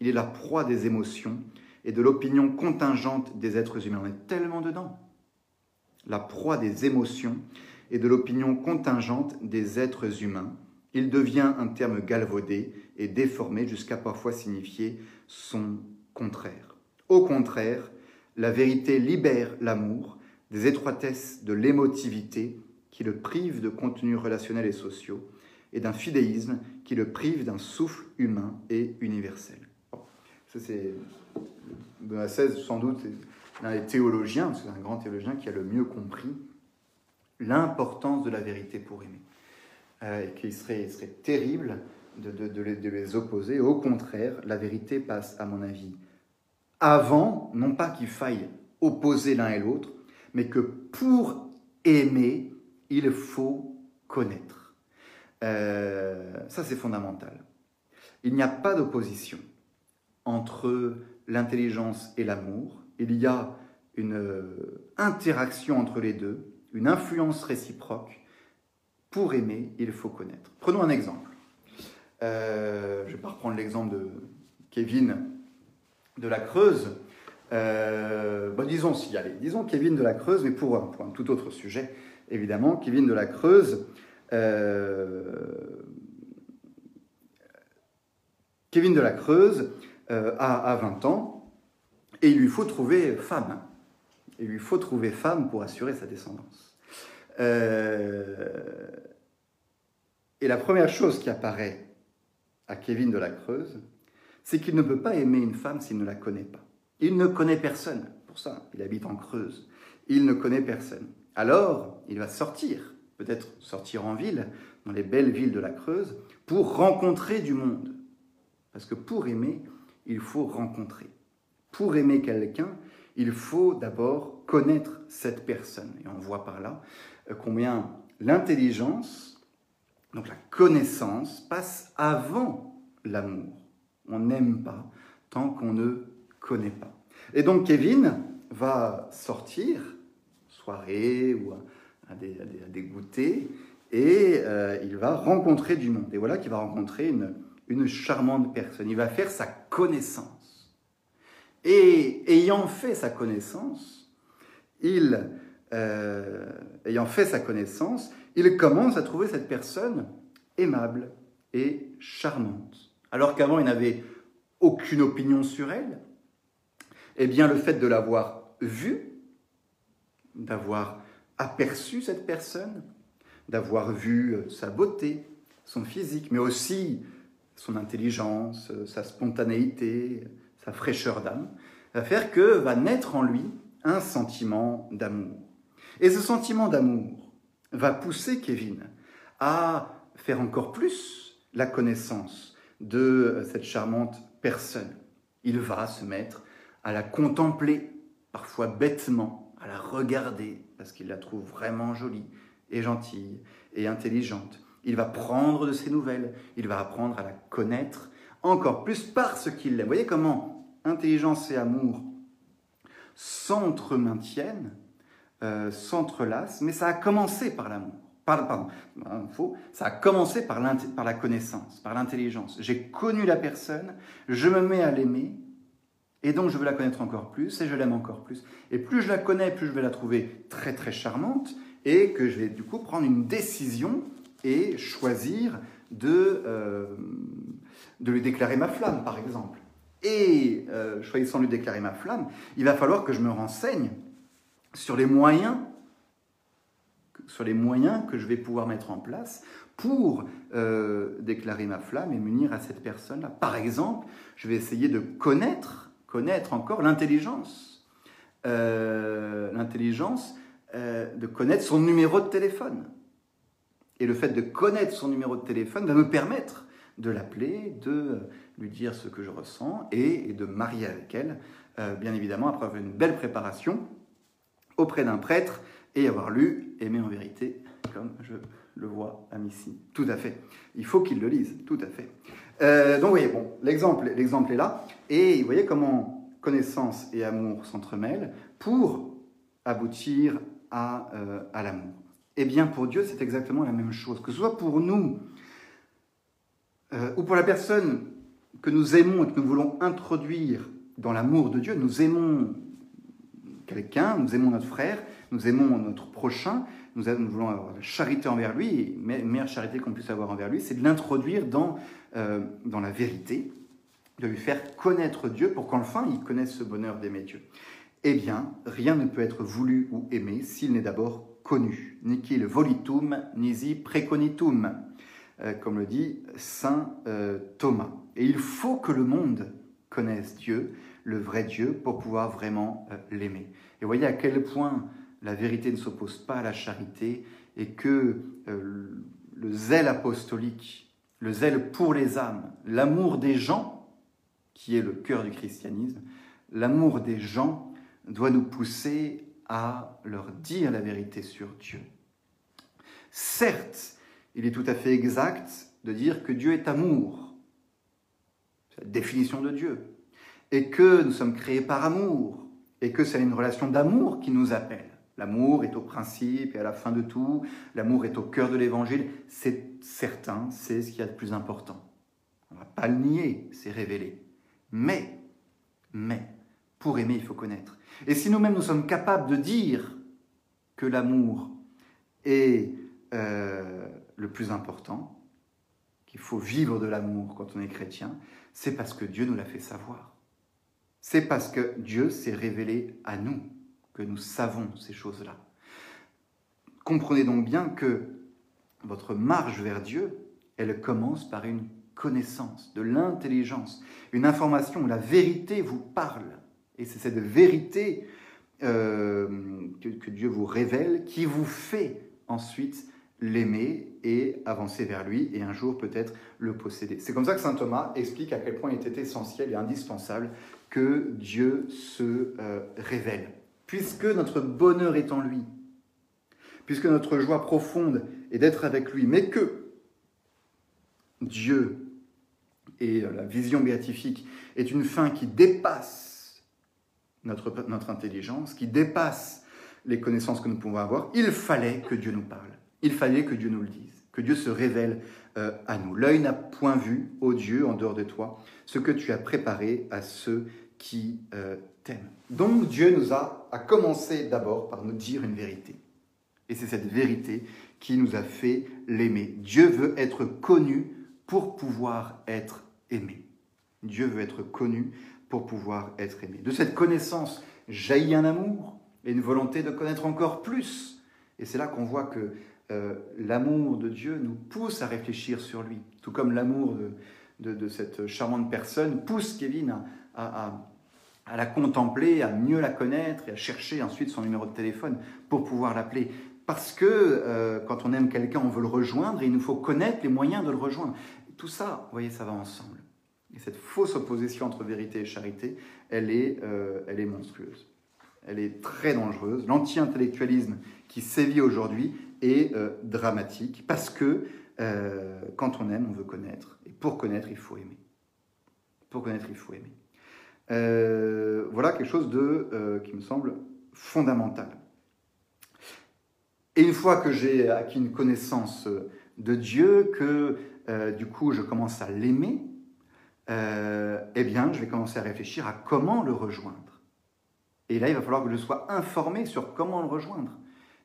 Il est la proie des émotions et de l'opinion contingente des êtres humains. On est tellement dedans. La proie des émotions et de l'opinion contingente des êtres humains. Il devient un terme galvaudé et déformé jusqu'à parfois signifier son contraire. Au contraire, la vérité libère l'amour des étroitesses de l'émotivité qui le prive de contenus relationnels et sociaux et d'un fidéisme qui le prive d'un souffle humain et universel. Ça, c'est Benoît XVI, sans doute, l'un des théologiens, c'est un grand théologien qui a le mieux compris l'importance de la vérité pour aimer. Euh, et qu'il serait, terrible de, de, les, opposer. Au contraire, la vérité passe, à mon avis, avant, non pas qu'il faille opposer l'un et l'autre, mais que pour aimer, il faut connaître. Euh, ça, c'est fondamental. Il n'y a pas d'opposition entre l'intelligence et l'amour. Il y a une euh, interaction entre les deux une influence réciproque. Pour aimer, il faut connaître. Prenons un exemple. Euh, je ne vais pas reprendre l'exemple de Kevin de la Creuse. Euh, bon, disons si, allez, disons Kevin de la Creuse, mais pour un, tout autre sujet, évidemment, Kevin de la Creuse. Euh, Kevin de la Creuse a, a, 20 ans et il lui faut trouver femme. Il lui faut trouver femme pour assurer sa descendance. Euh, et la première chose qui apparaît à Kevin de la Creuse, c'est qu'il ne peut pas aimer une femme s'il ne la connaît pas. Il ne connaît personne. Pour ça, il habite en Creuse. Il ne connaît personne. Alors, il va sortir, peut-être sortir en ville, dans les belles villes de la Creuse, pour rencontrer du monde. Parce que pour aimer, il faut rencontrer. Pour aimer quelqu'un, il faut d'abord connaître cette personne. Et on voit par là euh, combien l'intelligence, donc la connaissance, passe avant l'amour. On n'aime pas tant qu'on ne connaît pas. Et donc Kevin va sortir, soirée ou à des, goûters, et euh, il va rencontrer du monde. Et voilà qu'il va rencontrer une charmante personne. Il va faire sa connaissance. Et ayant fait sa connaissance, il, euh, ayant fait sa connaissance, il commence à trouver cette personne aimable et charmante. Alors qu'avant, il n'avait aucune opinion sur elle, eh bien, le fait de l'avoir vue, d'avoir aperçu cette personne, d'avoir vu euh, sa beauté, son physique, mais aussi son intelligence, euh, sa spontanéité, sa fraîcheur d'âme, va faire que va naître en lui un sentiment d'amour. Et ce sentiment d'amour va pousser Kevin à faire encore plus la connaissance de cette charmante personne. Il va se mettre à la contempler, parfois bêtement, à la regarder, parce qu'il la trouve vraiment jolie et gentille et intelligente. Il va prendre de ses nouvelles, il va apprendre à la connaître encore plus parce qu'il l'aime. Vous voyez comment intelligence et amour s'entremaintiennent, euh, s'entrelacent, mais ça a commencé par l'amour. Pardon, faux. Ça a commencé par, par la connaissance, par l'intelligence. J'ai connu la personne, je me mets à l'aimer, et donc je veux la connaître encore plus, et je l'aime encore plus. Et plus je la connais, plus je vais la trouver très très charmante, et que je vais du coup prendre une décision et choisir de, euh, de lui déclarer ma flamme, par exemple. Et euh, choisissant de lui déclarer ma flamme, il va falloir que je me renseigne sur les moyens sur les moyens que je vais pouvoir mettre en place pour euh, déclarer ma flamme et m'unir à cette personne-là. Par exemple, je vais essayer de connaître, connaître encore l'intelligence. Euh, l'intelligence de connaître son numéro de téléphone. Et le fait de connaître son numéro de téléphone va me permettre de l'appeler, de lui dire ce que je ressens et, de marier avec elle, bien évidemment, après une belle préparation auprès d'un prêtre et avoir lu Aimer en vérité, comme je le vois à Missy. Tout à fait. Il faut qu'il le lise, tout à fait. Euh, donc, vous voyez, bon, l'exemple, l'exemple est là. Et vous voyez comment connaissance et amour s'entremêlent pour aboutir à, euh, à l'amour. Eh bien, pour Dieu, c'est exactement la même chose. Que ce soit pour nous euh, ou pour la personne que nous aimons et que nous voulons introduire dans l'amour de Dieu, nous aimons quelqu'un, nous aimons notre frère, nous aimons notre prochain, nous, voulons avoir la charité envers lui, la meilleure charité qu'on puisse avoir envers lui, c'est de l'introduire dans, euh, dans la vérité, de lui faire connaître Dieu pour qu'enfin il connaisse ce bonheur d'aimer Dieu. Eh bien, rien ne peut être voulu ou aimé s'il n'est d'abord connu. Nihil volitum, nisi preconitum, comme le dit saint euh, Thomas. Et il faut que le monde connaisse Dieu, le vrai Dieu, pour pouvoir vraiment l'aimer. Et voyez à quel point la vérité ne s'oppose pas à la charité et que euh, le zèle apostolique, le zèle pour les âmes, l'amour des gens, qui est le cœur du christianisme, l'amour des gens doit nous pousser à leur dire la vérité sur Dieu. Certes, il est tout à fait exact de dire que Dieu est amour, c'est la définition de Dieu, et que nous sommes créés par amour, et que c'est une relation d'amour qui nous appelle. L'amour est au principe et à la fin de tout. L'amour est au cœur de l'évangile. C'est certain, c'est ce qu'il y a de plus important. On ne va pas le nier, c'est révélé. Mais, mais, pour aimer, il faut connaître. Et si nous-mêmes nous sommes capables de dire que l'amour est euh, le plus important, qu'il faut vivre de l'amour quand on est chrétien, c'est parce que Dieu nous l'a fait savoir. C'est parce que Dieu s'est révélé à nous que nous savons ces choses-là. Comprenez donc bien que votre marche vers Dieu, elle commence par une connaissance, de l'intelligence, une information où la vérité vous parle. Et c'est cette vérité euh, que, Dieu vous révèle qui vous fait ensuite l'aimer et avancer vers lui et un jour peut-être le posséder. C'est comme ça que Saint Thomas explique à quel point il était essentiel et indispensable que Dieu se euh, révèle puisque notre bonheur est en lui, puisque notre joie profonde est d'être avec lui, mais que Dieu et la vision béatifique est une fin qui dépasse notre intelligence, qui dépasse les connaissances que nous pouvons avoir, il fallait que Dieu nous parle. Il fallait que Dieu nous le dise, que Dieu se révèle euh, à nous. L'œil n'a point vu, ô Dieu, en dehors de toi, ce que tu as préparé à ceux qui euh, t'aiment. Donc Dieu nous a, a commencé d'abord par nous dire une vérité. Et c'est cette vérité qui nous a fait l'aimer. Dieu veut être connu pour pouvoir être aimé. Dieu veut être connu pour pouvoir être aimé. De cette connaissance jaillit un amour et une volonté de connaître encore plus. Et c'est là qu'on voit que euh, l'amour de Dieu nous pousse à réfléchir sur lui, tout comme l'amour de, cette charmante personne pousse Kevin à, à, la contempler, à mieux la connaître et à chercher ensuite son numéro de téléphone pour pouvoir l'appeler. Parce que euh, quand on aime quelqu'un, on veut le rejoindre et il nous faut connaître les moyens de le rejoindre. tout ça, vous voyez, ça va ensemble. Et cette fausse opposition entre vérité et charité, elle est, euh, elle est monstrueuse. Elle est très dangereuse. L'anti-intellectualisme qui sévit aujourd'hui est euh, dramatique parce que euh, quand on aime, on veut connaître. Et pour connaître, il faut aimer. Pour connaître, il faut aimer. voilà quelque chose de, qui me semble fondamental. Et une fois que j'ai acquis une connaissance de Dieu, que du coup je commence à l'aimer, euh, eh bien, je vais commencer à réfléchir à comment le rejoindre. Et là, il va falloir que je sois informé sur comment le rejoindre.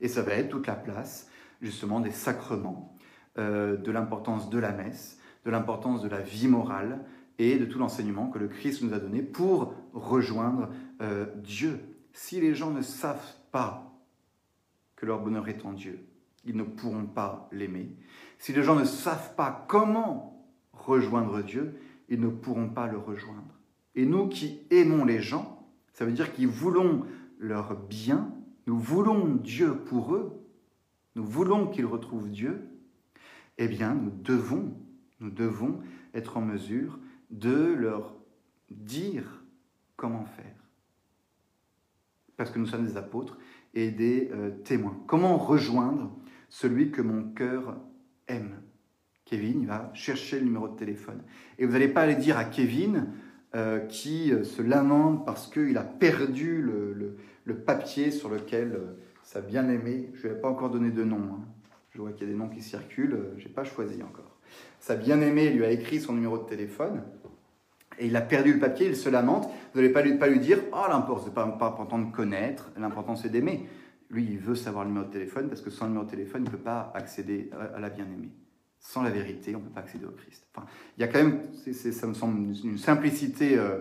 Et ça va être toute la place, justement, des sacrements, euh, de l'importance de la messe, de l'importance de la vie morale et de tout l'enseignement que le Christ nous a donné pour rejoindre euh, Dieu. Si les gens ne savent pas que leur bonheur est en Dieu, ils ne pourront pas l'aimer. Si les gens ne savent pas comment rejoindre Dieu, ils ne pourront pas le rejoindre. Et nous qui aimons les gens, ça veut dire qu'ils voulons leur bien, nous voulons Dieu pour eux, nous voulons qu'ils retrouvent Dieu, eh bien nous devons, nous devons être en mesure de leur dire comment faire. Parce que nous sommes des apôtres et des euh, témoins. Comment rejoindre celui que mon cœur aime? Kevin, il va chercher le numéro de téléphone. Et vous n'allez pas aller dire à Kevin, euh, qui euh, se lamente parce qu'il a perdu le, papier sur lequel euh, sa bien-aimée, je ne lui ai pas encore donné de nom, hein. je vois qu'il y a des noms qui circulent, je n'ai pas choisi encore. Sa bien-aimée lui a écrit son numéro de téléphone, et il a perdu le papier, il se lamente. Vous n'allez pas lui, pas lui dire Oh, l'important, c'est pas, pas important de connaître, l'important c'est d'aimer. Lui, il veut savoir le numéro de téléphone parce que sans le numéro de téléphone, il ne peut pas accéder à la bien-aimée sans la vérité, on ne peut pas accéder au Christ. Il y a quand même, ça me semble, une simplicité euh,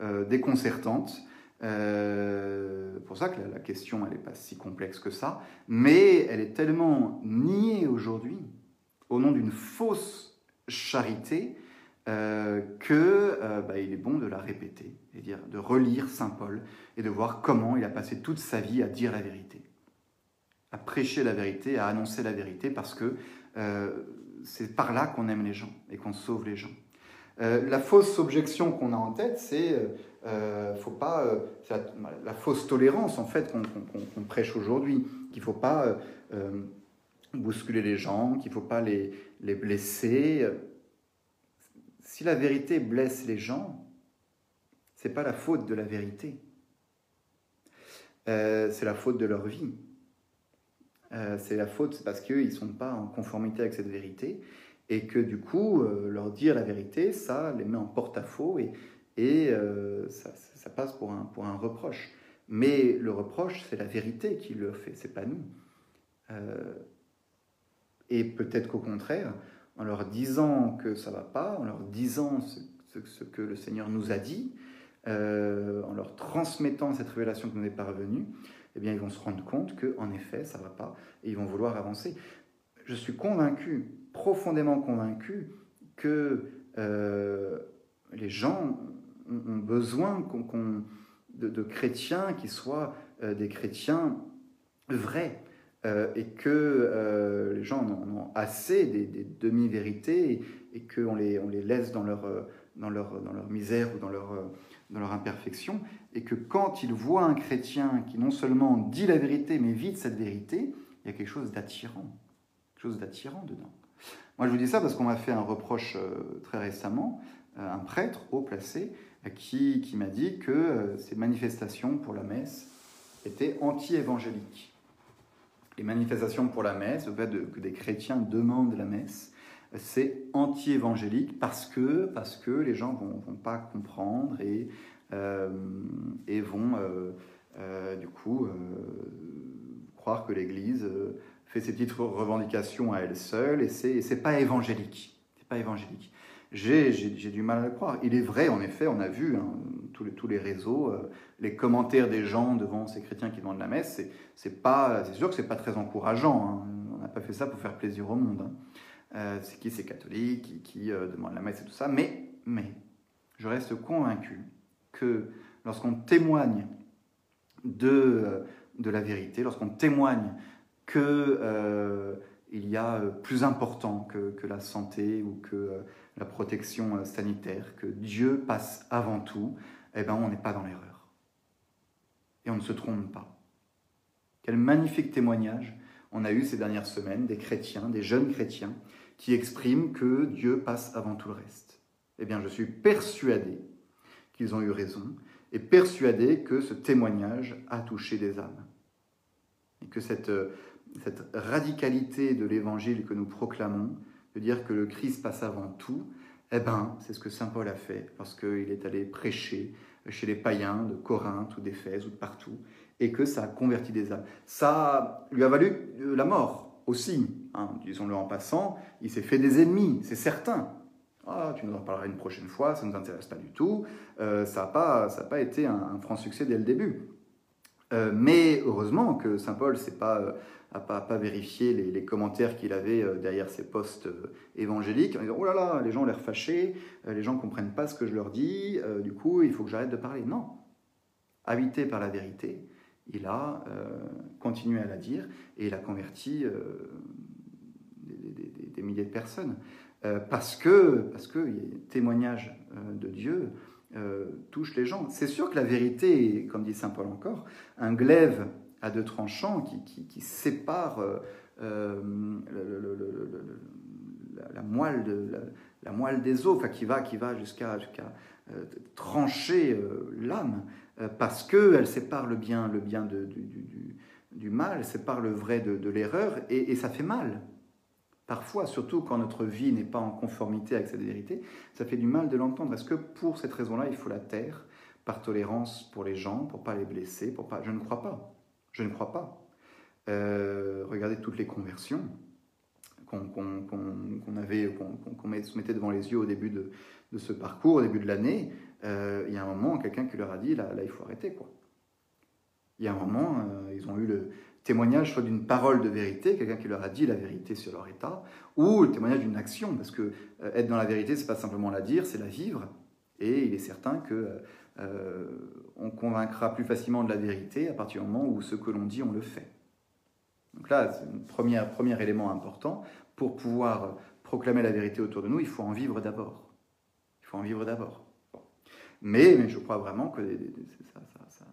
euh, déconcertante. Euh, pour ça que la, question, elle n'est pas si complexe que ça, mais elle est tellement niée aujourd'hui au nom d'une fausse charité euh, que bah, il est bon de la répéter et de relire Saint Paul et de voir comment il a passé toute sa vie à dire la vérité, à prêcher la vérité, à annoncer la vérité, parce que c'est par là qu'on aime les gens et qu'on sauve les gens. Euh, la fausse objection qu'on a en tête, c'est euh, euh faut pas, la, fausse tolérance en fait qu'on prêche aujourd'hui, qu'il faut pas bousculer les gens, qu'il faut pas les, les, blesser. Si la vérité blesse les gens, c'est pas la faute de la vérité, c'est la faute de leur vie. Euh, c'est la faute parce qu'ils ne sont pas en conformité avec cette vérité et que du coup, euh, leur dire la vérité, ça les met en porte-à-faux et, et euh, ça, passe pour un, pour un reproche. Mais le reproche, c'est la vérité qui le fait, c'est pas nous. et peut-être qu'au contraire, en leur disant que ça va pas, en leur disant ce, que le Seigneur nous a dit, en leur transmettant cette révélation qui nous est parvenue, eh bien, ils vont se rendre compte qu'en effet, ça va pas et ils vont vouloir avancer. Je suis convaincu, profondément convaincu, que euh, les gens ont besoin de, chrétiens qui soient euh, des chrétiens vrais. Euh, et que les gens en ont assez des, demi-vérités et, qu'on les, on les laisse dans leur, misère ou dans leur, imperfection, et que quand ils voient un chrétien qui non seulement dit la vérité, mais vit cette vérité, il y a quelque chose d'attirant, quelque chose d'attirant dedans. Moi, je vous dis ça parce qu'on m'a fait un reproche euh, très récemment un prêtre haut placé, qui, m'a dit que ces manifestations pour la messe étaient anti-évangéliques. Les manifestations pour la messe, le fait que des chrétiens demandent la messe, c'est anti-évangélique parce que, parce que les gens ne vont, pas comprendre et, euh, et vont euh, euh, du coup croire que l'Église fait ses petites revendications à elle seule et c'est, c'est pas évangélique. C'est pas évangélique. J'ai, du mal à le croire. Il est vrai, en effet, on a vu hein, tous, les, tous les réseaux, les commentaires des gens devant ces chrétiens qui demandent la messe, c'est, sûr que c'est pas très encourageant. Hein. On n'a pas fait ça pour faire plaisir au monde. Hein. Euh, c'est qui ces catholiques qui, qui euh, demandent la messe et tout ça. Mais, mais, je reste convaincu que lorsqu'on témoigne de, euh, de la vérité, lorsqu'on témoigne qu'il euh, y a plus important que, que, la santé ou que la protection sanitaire, que Dieu passe avant tout, eh ben, on n'est pas dans l'erreur. Et on ne se trompe pas. Quel magnifique témoignage on a eu ces dernières semaines des chrétiens, des jeunes chrétiens, qui expriment que Dieu passe avant tout le reste. Eh bien, je suis persuadé qu'ils ont eu raison et persuadé que ce témoignage a touché des âmes. Et que cette, cette radicalité de l'évangile que nous proclamons, dire que le Christ passe avant tout, eh bien, c'est ce que Saint Paul a fait lorsqu'il est allé prêcher chez les païens de Corinthe ou d'Éphèse ou de partout, et que ça a converti des âmes. Ça lui a valu euh, la mort aussi, hein, disons-le en passant, il s'est fait des ennemis, c'est certain. Ah, tu nous en parleras une prochaine fois, ça ne nous intéresse pas du tout, euh, ça n'a pas, pas été un, franc succès dès le début. Euh, mais heureusement que Saint Paul n'a pas, pas, pas, vérifié les, les commentaires qu'il avait derrière ses postes évangéliques en disant Oh là là, les gens ont l'air fâchés, les gens ne comprennent pas ce que je leur dis, du coup il faut que j'arrête de parler. Non. Habité par la vérité, il a euh, continué à la dire et il a converti euh, des, milliers de personnes. Euh, parce que, parce que le témoignage de Dieu touche les gens. C'est sûr que la vérité, comme dit Saint Paul encore, un glaive à deux tranchants qui, qui, sépare la, moelle de, la, moelle des os, enfin qui va, qui va jusqu'à jusqu'à trancher l'âme. Euh, parce qu'elle sépare le bien, le bien du, du, mal, sépare le vrai de, de l'erreur, et, et, ça fait mal. Parfois, surtout quand notre vie n'est pas en conformité avec cette vérité, ça fait du mal de l'entendre. Est-ce que pour cette raison-là, il faut la taire par tolérance pour les gens, pour pas les blesser, pour pas... Je ne crois pas. Je ne crois pas. Euh, regardez toutes les conversions qu'on avait, qu'on mettait devant les yeux au début de, ce parcours, au début de l'année. Euh, il y a un moment, quelqu'un qui leur a dit, là, il faut arrêter. Il y a un moment, euh, ils ont eu le témoignage soit d'une parole de vérité, quelqu'un qui leur a dit la vérité sur leur état, ou le témoignage d'une action, parce que être dans la vérité, c'est pas simplement la dire, c'est la vivre. Et il est certain que on convaincra plus facilement de la vérité à partir du moment où ce que l'on dit, on le fait. Donc là, c'est un premier, premier élément important. Pour pouvoir proclamer la vérité autour de nous, il faut en vivre d'abord. Il faut en vivre d'abord. Mais, je crois vraiment que ça,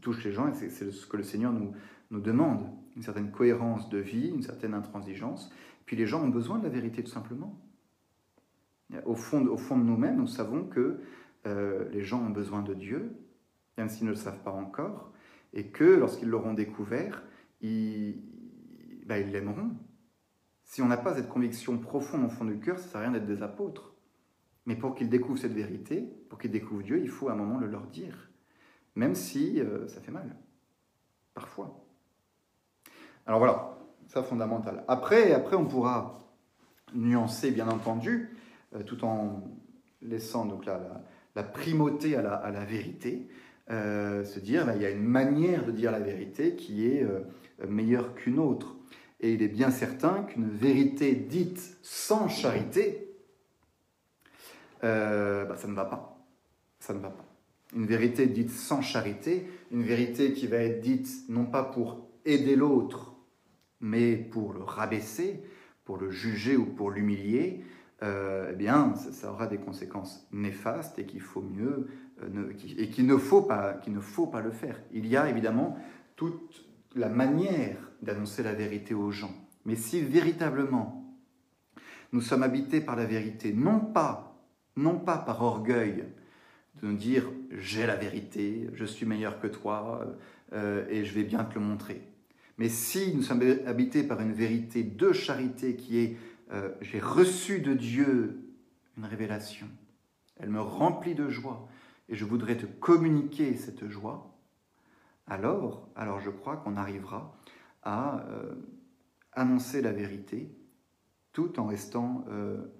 touche les gens et c'est ce que le Seigneur nous, nous demande. Une certaine cohérence de vie, une certaine intransigeance. Puis les gens ont besoin de la vérité tout simplement. Au fond, au fond de nous-mêmes, nous savons que euh, les gens ont besoin de Dieu, même s'ils ne le savent pas encore, et que lorsqu'ils l'auront découvert, ils bah, l'aimeront. Si on n'a pas cette conviction profonde au fond du cœur, ça ne sert à rien d'être des apôtres. Mais pour qu'ils découvrent cette vérité, pour qu'ils découvrent Dieu, il faut à un moment le leur dire, même si euh, ça fait mal, parfois. Alors voilà, ça fondamental. Après, après on pourra nuancer, bien entendu, euh, tout en laissant donc la, la, primauté à la, la vérité, euh, se dire, bah, il y a une manière de dire la vérité qui est meilleure qu'une autre. Et il est bien certain qu'une vérité dite sans charité, euh, bah, ça ne va pas. Ça ne va pas. Une vérité dite sans charité, une vérité qui va être dite non pas pour aider l'autre, mais pour le rabaisser, pour le juger ou pour l'humilier, euh, eh bien, ça, aura des conséquences néfastes et qu'il faut mieux euh, et qu'il ne faut pas, qu'il ne faut pas le faire. Il y a évidemment toute la manière d'annoncer la vérité aux gens. Mais si véritablement nous sommes habités par la vérité, non pas non pas par orgueil de nous dire j'ai la vérité, je suis meilleur que toi euh, et je vais bien te le montrer. Mais si nous sommes habités par une vérité de charité qui est euh, j'ai reçu de Dieu une révélation, elle me remplit de joie et je voudrais te communiquer cette joie, alors, alors je crois qu'on arrivera à euh, annoncer la vérité tout en restant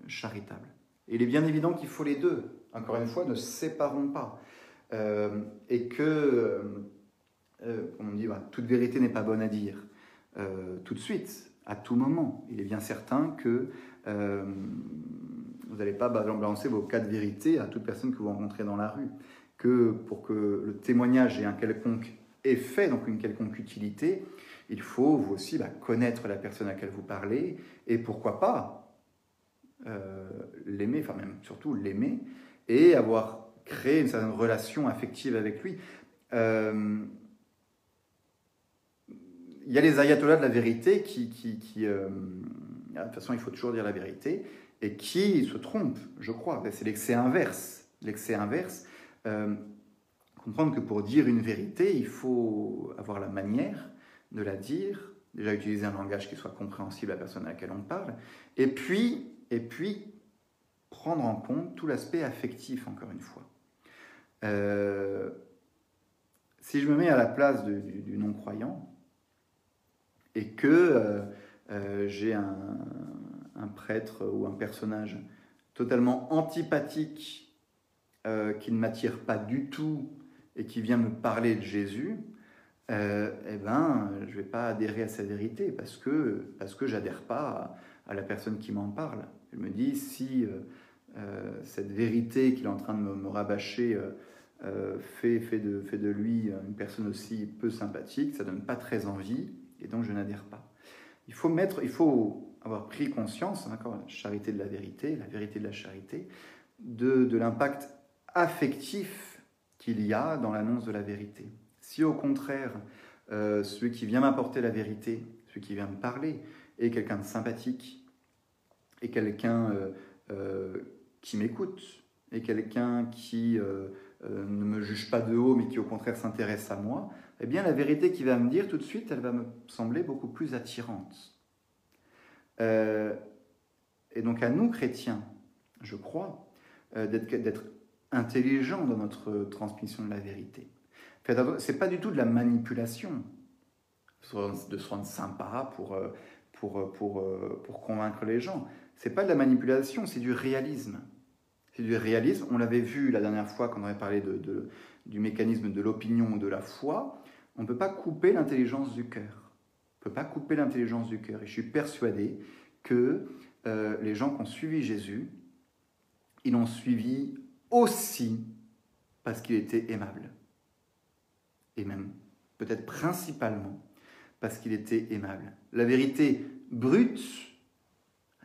charitable. Et il est bien évident qu'il faut les deux. Encore une fois, ne séparons pas. Euh, et que, euh, euh, on dit, bah, toute vérité n'est pas bonne à dire tout de suite, à tout moment. Il est bien certain que vous n'allez pas balancer vos cas de vérité à toute personne que vous rencontrez dans la rue. Que pour que le témoignage ait un quelconque effet, donc une quelconque utilité, il faut vous aussi bah, connaître la personne à laquelle vous parlez et pourquoi pas euh, l'aimer, enfin même surtout l'aimer, et avoir créé une certaine relation affective avec lui. Euh, il y a les ayatollahs de la vérité qui, euh, de toute façon, il faut toujours dire la vérité, et qui se trompent, je crois. C'est l'excès inverse. L'excès inverse. comprendre que pour dire une vérité, il faut avoir la manière de la dire, déjà utiliser un langage qui soit compréhensible à la personne à laquelle on parle, et puis et puis prendre en compte tout l'aspect affectif, encore une fois. Euh, si je me mets à la place du, non-croyant et que euh, euh, j'ai un, prêtre ou un personnage totalement antipathique qui ne m'attire pas du tout et qui vient me parler de Jésus, eh ben, je ne vais pas adhérer à sa vérité parce que, parce que j'adhère pas à la personne qui m'en parle. Je me dis, si euh, euh, cette vérité qu'il est en train de me, rabâcher euh, fait, fait, de, fait de lui une personne aussi peu sympathique, ça donne pas très envie, et donc je n'adhère pas. Il faut, mettre, il faut avoir pris conscience, hein, encore la charité de la vérité, la vérité de la charité, de, de l'impact affectif qu'il y a dans l'annonce de la vérité. Si au contraire, celui qui vient m'apporter la vérité, celui qui vient me parler, est quelqu'un de sympathique, et quelqu'un euh, euh, qui m'écoute, et quelqu'un qui euh, ne me juge pas de haut, mais qui au contraire s'intéresse à moi, eh bien la vérité qu'il va me dire tout de suite, elle va me sembler beaucoup plus attirante. et donc à nous, chrétiens, je crois, d'être intelligents dans notre transmission de la vérité. C'est pas du tout de la manipulation, de se rendre sympa pour, pour, pour, pour convaincre les gens c'est pas de la manipulation, c'est du réalisme. C'est du réalisme. On l'avait vu la dernière fois quand on avait parlé de, du mécanisme de l'opinion ou de la foi. On ne peut pas couper l'intelligence du cœur. On ne peut pas couper l'intelligence du cœur. Et je suis persuadé que euh, les gens qui ont suivi Jésus, ils l'ont suivi aussi parce qu'il était aimable. Et même, peut-être principalement, parce qu'il était aimable. La vérité brute,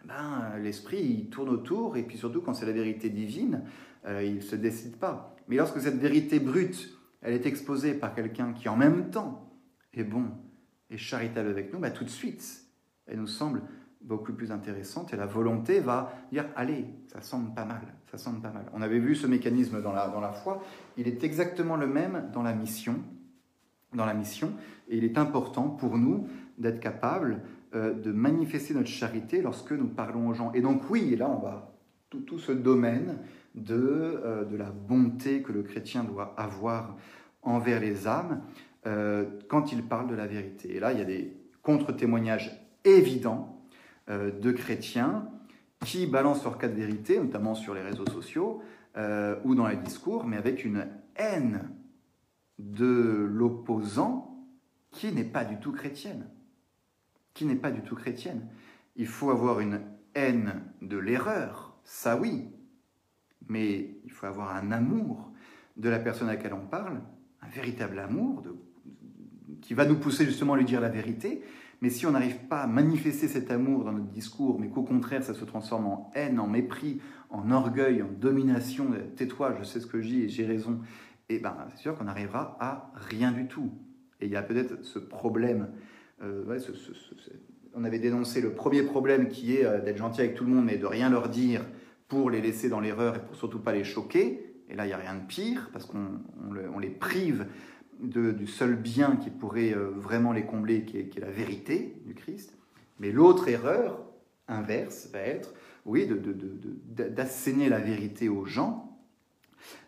ben, l'esprit il tourne autour, et puis surtout quand c'est la vérité divine, euh, il ne se décide pas. Mais lorsque cette vérité brute, elle est exposée par quelqu'un qui en même temps est bon et charitable avec nous, ben, tout de suite, elle nous semble beaucoup plus intéressante et la volonté va dire allez, ça semble pas mal, ça semble pas mal. On avait vu ce mécanisme dans la, dans la foi, il est exactement le même dans la mission, dans la mission, et il est important pour nous d'être capable euh, de manifester notre charité lorsque nous parlons aux gens. Et donc oui, là on va tout, tout ce domaine de, euh, de, la bonté que le chrétien doit avoir envers les âmes euh, quand il parle de la vérité. Et là, il y a des contre-témoignages évidents de chrétiens qui balancent leur cas de vérité, notamment sur les réseaux sociaux ou dans les discours, mais avec une haine de l'opposant qui n'est pas du tout chrétienne qui n'est pas du tout chrétienne. Il faut avoir une haine de l'erreur, ça oui, mais il faut avoir un amour de la personne à laquelle on parle, un véritable amour qui va nous pousser justement à lui dire la vérité. Mais si on n'arrive pas à manifester cet amour dans notre discours, mais qu'au contraire ça se transforme en haine, en mépris, en orgueil, en domination, tais-toi, je sais ce que je dis et j'ai raison, et eh ben c'est sûr qu'on n'arrivera à rien du tout. Et il y a peut-être ce problème euh, on avait dénoncé le premier problème qui est euh, d'être gentil avec tout le monde mais de rien leur dire pour les laisser dans l'erreur et pour surtout pas les choquer. Et là, il n'y a rien de pire, parce qu'on les prive du seul bien qui pourrait euh, vraiment les combler, qui est, la vérité du Christ. Mais l'autre erreur inverse va être, oui, d'asséner la vérité aux gens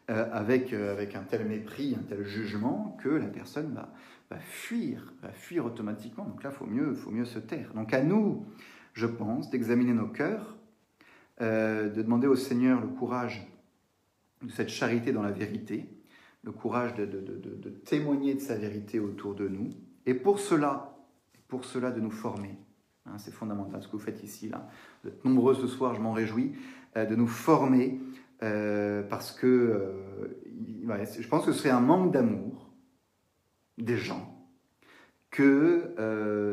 euh, avec, euh, avec un tel mépris, un tel jugement que la personne va, va fuir, va fuir automatiquement. Donc là, il faut mieux, faut mieux se taire. Donc à nous, je pense, d'examiner nos cœurs, de demander au Seigneur le courage de cette charité dans la vérité, le courage de, témoigner de sa vérité autour de nous. Et pour cela, pour cela de nous former. Hein, c'est fondamental ce que vous faites ici. Là. Vous êtes nombreux ce soir, je m'en réjouis, euh, de nous former euh, parce que euh, je pense que ce serait un manque d'amour des gens que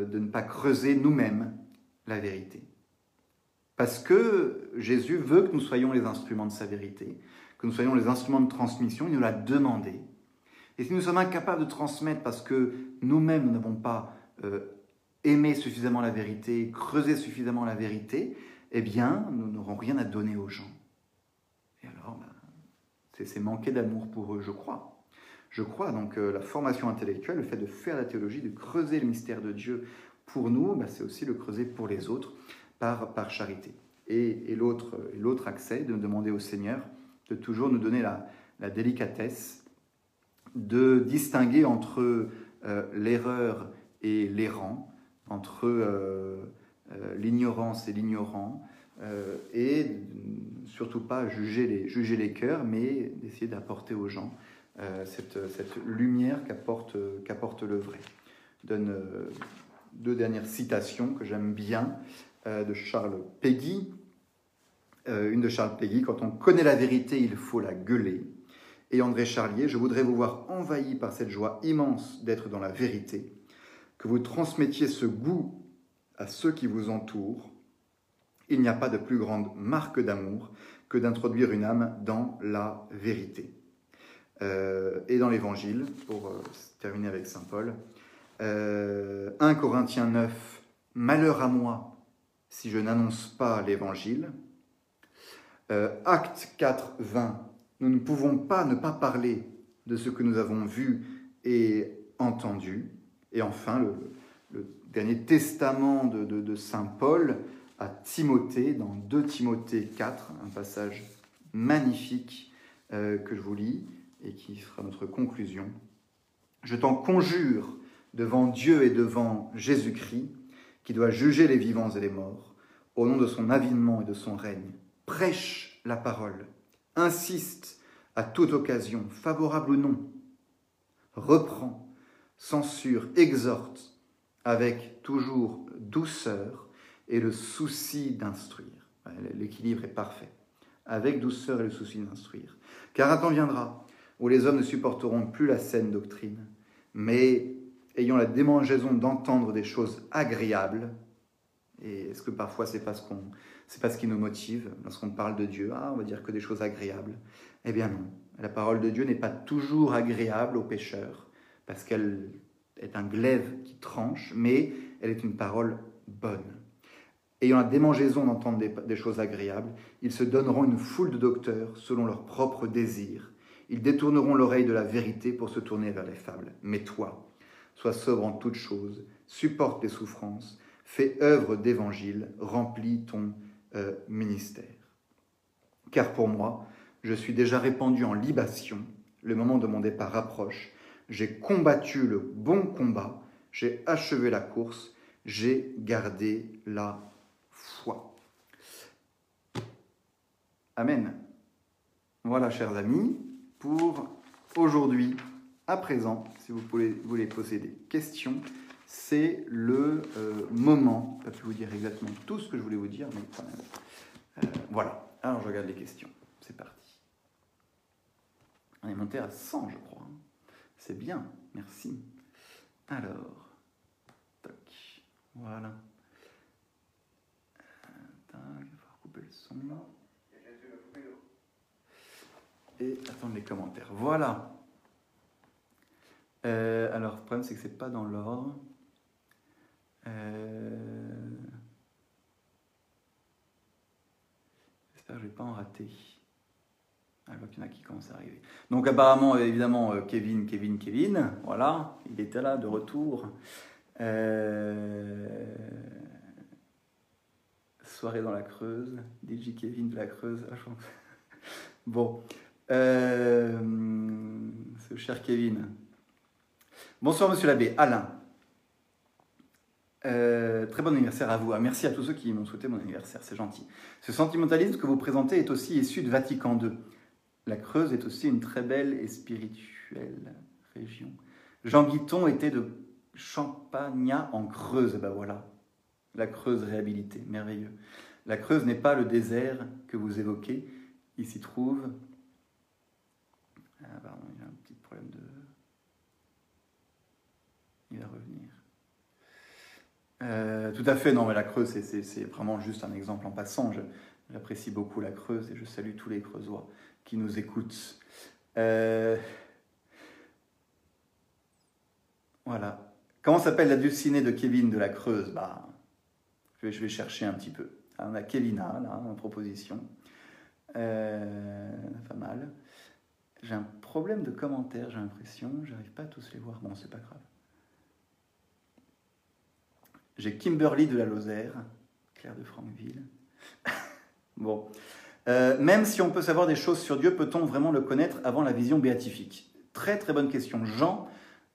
de ne pas creuser nous-mêmes la vérité. Parce que Jésus veut que nous soyons les instruments de sa vérité que nous soyons les instruments de transmission, il nous l'a demandé. Et si nous sommes incapables de transmettre parce que nous-mêmes n'avons pas euh, aimé suffisamment la vérité, creusé suffisamment la vérité, eh bien, nous n'aurons rien à donner aux gens. Et alors, ben, c'est manquer d'amour pour eux, je crois. Je crois donc euh, la formation intellectuelle, le fait de faire la théologie, de creuser le mystère de Dieu pour nous, ben, c'est aussi le creuser pour les autres par, par charité. Et, et l'autre accès, de demander au Seigneur de toujours nous donner la, délicatesse de distinguer entre euh, l'erreur et l'errant, entre euh, euh, l'ignorance et l'ignorant, et surtout pas juger les, juger les cœurs, mais d'essayer d'apporter aux gens cette, cette, lumière qu'apporte, qu'apporte le vrai. Je donne deux dernières citations que j'aime bien de Charles Peggy, euh, une de Charles Péguy, quand on connaît la vérité, il faut la gueuler. Et André Charlier, je voudrais vous voir envahi par cette joie immense d'être dans la vérité, que vous transmettiez ce goût à ceux qui vous entourent. Il n'y a pas de plus grande marque d'amour que d'introduire une âme dans la vérité. Euh, et dans l'Évangile, pour euh, terminer avec Saint Paul, 1 Corinthiens 9, Malheur à moi si je n'annonce pas l'Évangile, euh, acte 4, 20. Nous ne pouvons pas ne pas parler de ce que nous avons vu et entendu. Et enfin, le, dernier testament de, Saint Paul à Timothée, dans 2 Timothée 4, un passage magnifique euh, que je vous lis et qui sera notre conclusion. Je t'en conjure devant Dieu et devant Jésus-Christ, qui doit juger les vivants et les morts, au nom de son avinement et de son règne prêche la parole, insiste à toute occasion, favorable ou non, reprend, censure, exhorte, avec toujours douceur et le souci d'instruire. L'équilibre est parfait. Avec douceur et le souci d'instruire. Car un temps viendra où les hommes ne supporteront plus la saine doctrine, mais ayant la démangeaison d'entendre des choses agréables, et est-ce que parfois c'est parce qu'on c'est pas ce qui nous motive lorsqu'on parle de Dieu? Ah, on va dire que des choses agréables. Eh bien non. La parole de Dieu n'est pas toujours agréable aux pécheurs, parce qu'elle est un glaive qui tranche, mais elle est une parole bonne. Ayant la démangeaison d'entendre des, choses agréables, ils se donneront une foule de docteurs selon leurs propres désirs. Ils détourneront l'oreille de la vérité pour se tourner vers les fables. Mais toi, sois sobre en toutes choses, supporte les souffrances, fais œuvre d'évangile, remplis ton euh, ministère. Car pour moi, je suis déjà répandu en libation, le moment de mon départ approche, j'ai combattu le bon combat, j'ai achevé la course, j'ai gardé la foi. Amen. Voilà, chers amis, pour aujourd'hui, à présent, si vous voulez, poser des questions, c'est le euh, moment, je pas vous dire exactement tout ce que je voulais vous dire, mais quand même. Euh, voilà, alors je regarde les questions, c'est parti. On est monté à 100, je crois. C'est bien, merci. Alors, toc, voilà. Tac, il va falloir couper le son. Et attendre les commentaires. Voilà. Euh, alors, le problème, c'est que c'est pas dans l'ordre. Euh, J'espère que je vais pas en rater. Ah, je vois qu'il y en a qui commencent à arriver. Donc apparemment, évidemment, euh, Kevin, Kevin, Kevin, voilà, il était là de retour. Soirée dans la Creuse, DJ Kevin de la Creuse. Ah, bon, euh, ce cher Kevin. Bonsoir Monsieur l'abbé, Alain. très bon anniversaire à vous. Ah, merci à tous ceux qui m'ont souhaité mon anniversaire, c'est gentil. Ce sentimentalisme que vous présentez est aussi issu de Vatican II. La Creuse est aussi une très belle et spirituelle région. Jean Guiton était de Champagnat en Creuse, ben voilà. La Creuse réhabilitée, merveilleux. La Creuse n'est pas le désert que vous évoquez. Il s'y trouve. Ah pardon, il y a un petit problème de. Revenir. Euh, tout à fait, non, mais la Creuse, c'est vraiment juste un exemple en passant. J'apprécie beaucoup la Creuse et je salue tous les Creusois qui nous écoutent. Euh, voilà. Comment s'appelle la dulcinée de Kevin de la Creuse? Bah, je, vais, chercher un petit peu. on a Kevina, là, en proposition. Euh, pas mal. J'ai un problème de commentaires, j'ai l'impression. J'arrive pas à tous les voir. Bon, c'est pas grave. J'ai Kimberly de la Lozère, Claire de Franqueville. bon. Euh, même si on peut savoir des choses sur Dieu, peut-on vraiment le connaître avant la vision béatifique? Très très bonne question. Jean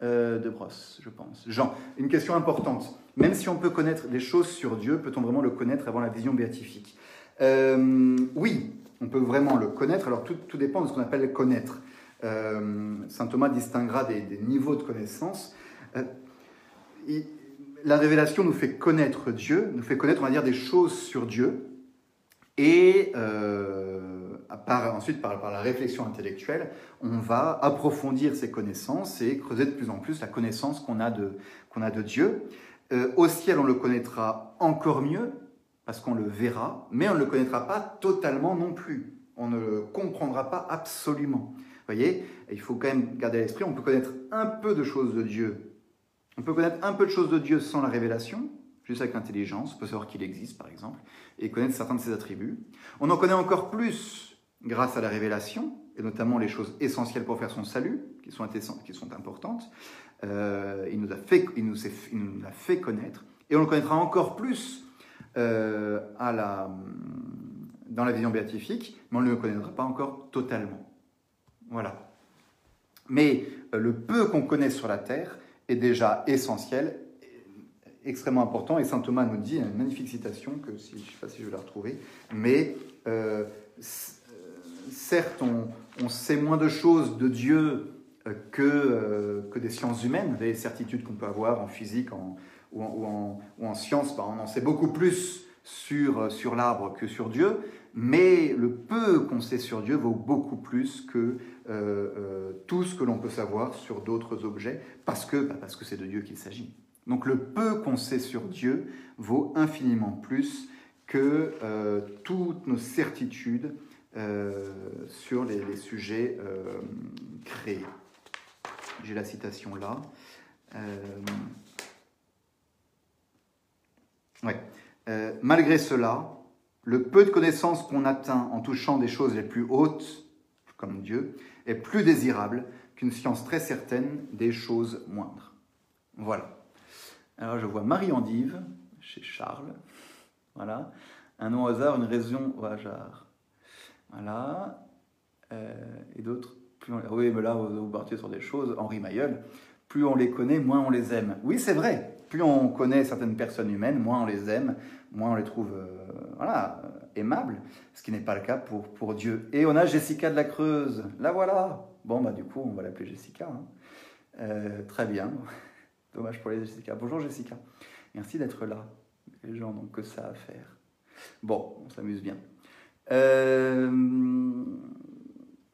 euh, de Brosse, je pense. Jean, une question importante. Même si on peut connaître des choses sur Dieu, peut-on vraiment le connaître avant la vision béatifique? Euh, Oui, on peut vraiment le connaître. Alors tout, tout dépend de ce qu'on appelle connaître. Saint Thomas distinguera des, des niveaux de connaissance. La révélation nous fait connaître Dieu, nous fait connaître, on va dire, des choses sur Dieu, et euh, ensuite, par, la réflexion intellectuelle, on va approfondir ces connaissances et creuser de plus en plus la connaissance qu'on a, de, qu'on a de Dieu. Euh, au ciel, on le connaîtra encore mieux, parce qu'on le verra, mais on ne le connaîtra pas totalement non plus. On ne le comprendra pas absolument. Vous voyez, il faut quand même garder à l'esprit, on peut connaître un peu de choses de Dieu. On peut connaître un peu de choses de Dieu sans la révélation, juste avec l'intelligence, on peut savoir qu'il existe par exemple, et connaître certains de ses attributs. On en connaît encore plus grâce à la révélation, et notamment les choses essentielles pour faire son salut, qui sont, qui sont importantes. Euh, il, nous a fait, a fait connaître, et on le connaîtra encore plus euh, dans la vision béatifique, mais on ne le connaîtra pas encore totalement. Voilà. Mais euh, le peu qu'on connaît sur la terre est déjà essentiel extrêmement important. Et saint Thomas nous dit, une magnifique citation, que je ne sais pas si je vais la retrouver, mais euh, euh, certes, on, sait moins de choses de Dieu euh, que, que des sciences humaines, des certitudes qu'on peut avoir en physique en, ou, en, ou, en, sciences, bah, on en sait beaucoup plus sur, sur l'arbre que sur Dieu, mais le peu qu'on sait sur Dieu vaut beaucoup plus que tout ce que l'on peut savoir sur d'autres objets, parce que bah, parce que c'est de Dieu qu'il s'agit. Donc le peu qu'on sait sur Dieu vaut infiniment plus que euh, toutes nos certitudes euh, sur les, sujets euh, créés. J'ai la citation là. malgré cela, le peu de connaissances qu'on atteint en touchant des choses les plus hautes, comme Dieu, est plus désirable qu'une science très certaine des choses moindres. Voilà. Alors je vois Marie-Andive, chez Charles. Voilà. Un nom au hasard, une raison au hasard. Voilà. Euh, et d'autres. Plus Oui, mais là, vous partez sur des choses. Henri Mayol. Plus on les connaît, moins on les aime. Oui, c'est vrai. Plus on connaît certaines personnes humaines, moins on les aime, moins on les trouve euh, voilà, aimables. Ce qui n'est pas le cas pour, pour Dieu. Et on a Jessica de la Creuse. La voilà. Bon, bah du coup, on va l'appeler Jessica. Hein. Euh, très bien. Dommage pour les Jessica. Bonjour Jessica. Merci d'être là. Les gens n'ont que ça à faire. Bon, on s'amuse bien. Euh,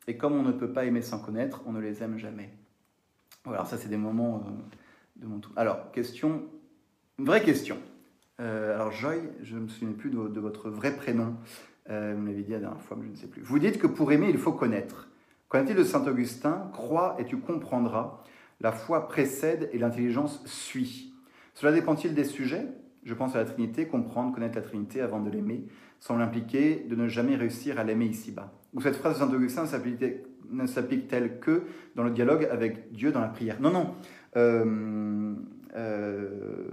et comme on ne peut pas aimer sans connaître, on ne les aime jamais. Voilà, ça c'est des moments euh, de mon tour. Alors, question, vraie question. Euh, alors Joy, je ne me souviens plus de, votre vrai prénom. vous m'avez dit la dernière fois, mais je ne sais plus. Vous dites que pour aimer, il faut connaître. Qu'en est-il de Saint Augustin Crois et tu comprendras. La foi précède et l'intelligence suit. Cela dépend-il des sujets? Je pense à la Trinité, comprendre, connaître la Trinité avant de l'aimer, semble impliquer de ne jamais réussir à l'aimer ici-bas. Ou cette phrase de Saint Augustin ne s'applique-t-elle que dans le dialogue avec Dieu dans la prière? Non, non. Euh, euh,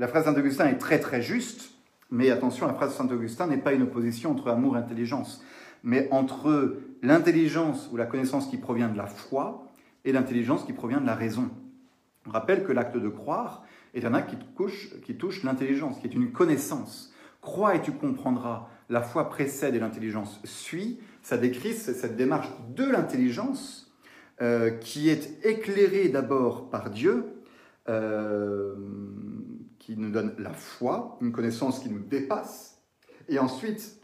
la phrase de Saint Augustin est très très juste, mais attention, la phrase de Saint Augustin n'est pas une opposition entre amour et intelligence, mais entre l'intelligence ou la connaissance qui provient de la foi et l'intelligence qui provient de la raison. On rappelle que l'acte de croire est un acte qui touche, qui touche l'intelligence, qui est une connaissance. Crois et tu comprendras. La foi précède et l'intelligence suit. Ça décrit cette démarche de l'intelligence euh, qui est éclairée d'abord par Dieu, euh, qui nous donne la foi, une connaissance qui nous dépasse, et ensuite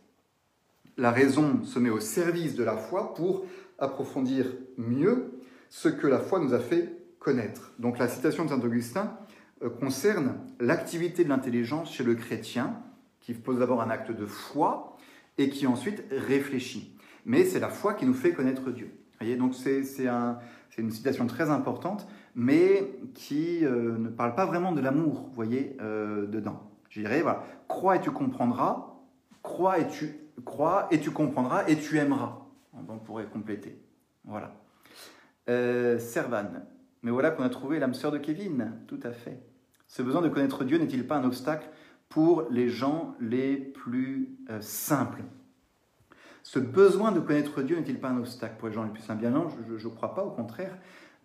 la raison se met au service de la foi pour approfondir mieux ce que la foi nous a fait connaître. Donc la citation de Saint Augustin euh, concerne l'activité de l'intelligence chez le chrétien, qui pose d'abord un acte de foi et qui ensuite réfléchit. Mais c'est la foi qui nous fait connaître Dieu. Voyez Donc c'est un, une citation très importante, mais qui euh, ne parle pas vraiment de l'amour, vous voyez, euh, dedans. Je dirais, voilà, crois et tu comprendras, crois et tu, crois et tu comprendras et tu aimeras. On pourrait compléter. Voilà. Euh, Servan. Mais voilà qu'on a trouvé l'âme sœur de Kevin, tout à fait. Ce besoin de connaître Dieu n'est-il pas un obstacle pour les gens les plus euh, simples? Ce besoin de connaître Dieu n'est-il pas un obstacle pour les gens les plus simples? Bien non, je ne crois pas, au contraire.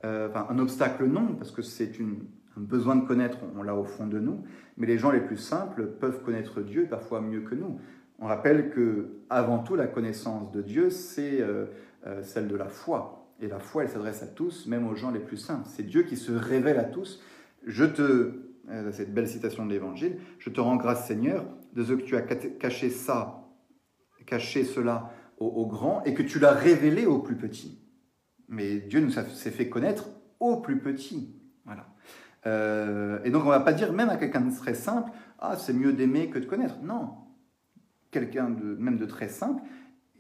Euh, enfin, un obstacle non, parce que c'est un besoin de connaître, on l'a au fond de nous, mais les gens les plus simples peuvent connaître Dieu parfois mieux que nous. On rappelle que avant tout, la connaissance de Dieu, c'est euh, celle de la foi. Et la foi, elle s'adresse à tous, même aux gens les plus simples. C'est Dieu qui se révèle à tous. Je te euh, cette belle citation de l'Évangile, je te rends grâce Seigneur de ce que tu as caché ça, caché cela au, grand et que tu l'as révélé au plus petit. Mais Dieu nous s'est fait connaître au plus petit. Voilà. Euh, et donc on ne va pas dire même à quelqu'un de très simple, ah c'est mieux d'aimer que de connaître. Non, quelqu'un même de très simple,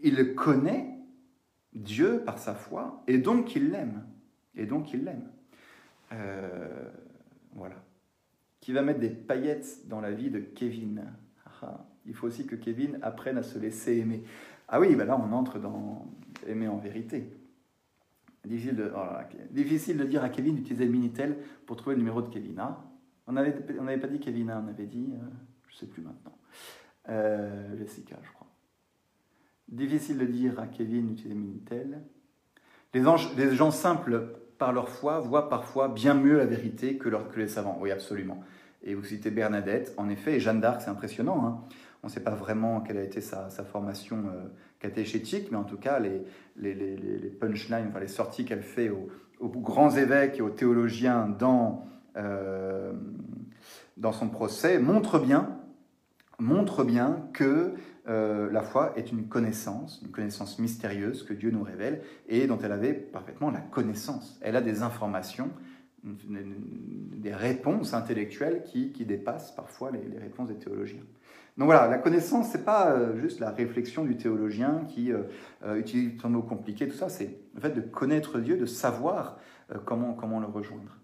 il connaît Dieu par sa foi et donc il l'aime. Et donc il l'aime. Euh, voilà qui va mettre des paillettes dans la vie de Kevin. Ah, il faut aussi que Kevin apprenne à se laisser aimer. Ah oui, ben là on entre dans aimer en vérité. Difficile de, oh difficile de dire à Kevin d'utiliser le Minitel pour trouver le numéro de Kevin. Ah, on n'avait on pas dit Kevin, hein, on avait dit, euh, je ne sais plus maintenant, euh, Jessica, je crois. Difficile de dire à Kevin d'utiliser le Minitel. Les, anges, les gens simples par leur foi, voient parfois bien mieux la vérité que, les savants. Oui, absolument. Et vous citez Bernadette, en effet, et Jeanne d'Arc, c'est impressionnant. Hein. On ne sait pas vraiment quelle a été sa, formation euh, catéchétique, mais en tout cas, les, punchlines, enfin, les sorties qu'elle fait aux, grands évêques et aux théologiens dans, euh, dans son procès montrent bien, montrent bien que euh, la foi est une connaissance, une connaissance mystérieuse que Dieu nous révèle et dont elle avait parfaitement la connaissance. Elle a des informations, des réponses intellectuelles qui, dépassent parfois les, réponses des théologiens. Donc voilà, la connaissance, n'est pas euh, juste la réflexion du théologien qui euh, utilise un mot compliqué, tout ça, c'est le fait de connaître Dieu, de savoir comment, le rejoindre.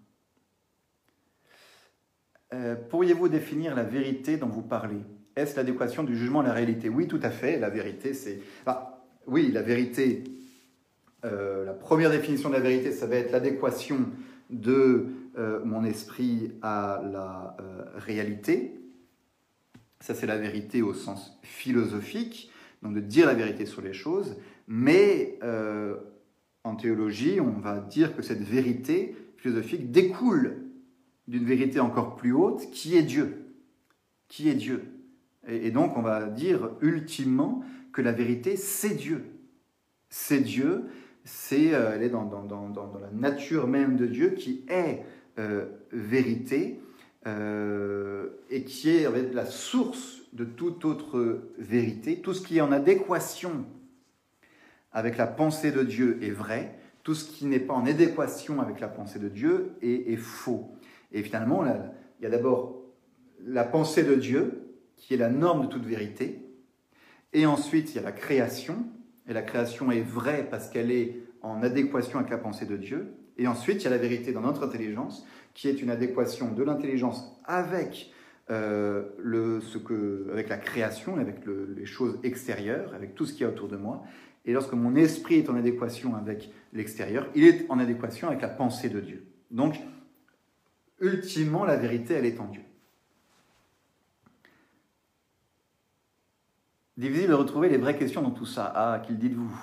Pourriez-vous définir la vérité dont vous parlez? Est-ce l'adéquation du jugement à la réalité? Oui, tout à fait. La vérité, c'est... oui, la vérité, euh, la première définition de la vérité, ça va être l'adéquation de euh, mon esprit à la euh, réalité. Ça, c'est la vérité au sens philosophique, donc de dire la vérité sur les choses. Mais en théologie, on va dire que cette vérité philosophique découle d'une vérité encore plus haute, qui est Dieu. Qui est Dieu et, donc, on va dire ultimement que la vérité, c'est Dieu. C'est Dieu, c'est, euh, elle est dans, la nature même de Dieu qui est euh, vérité euh, et qui est la source de toute autre vérité. Tout ce qui est en adéquation avec la pensée de Dieu est vrai, tout ce qui n'est pas en adéquation avec la pensée de Dieu est, est faux. Et finalement, il y a d'abord la pensée de Dieu, qui est la norme de toute vérité. Et ensuite, il y a la création, et la création est vraie parce qu'elle est en adéquation avec la pensée de Dieu. Et ensuite, il y a la vérité dans notre intelligence, qui est une adéquation de l'intelligence avec avec la création, avec les choses extérieures, avec tout ce qui est autour de moi. Et lorsque mon esprit est en adéquation avec l'extérieur, il est en adéquation avec la pensée de Dieu. Donc, ultimement, la vérité, elle est en Dieu. Difficile de retrouver les vraies questions dans tout ça. Ah, qu'il dites-vous?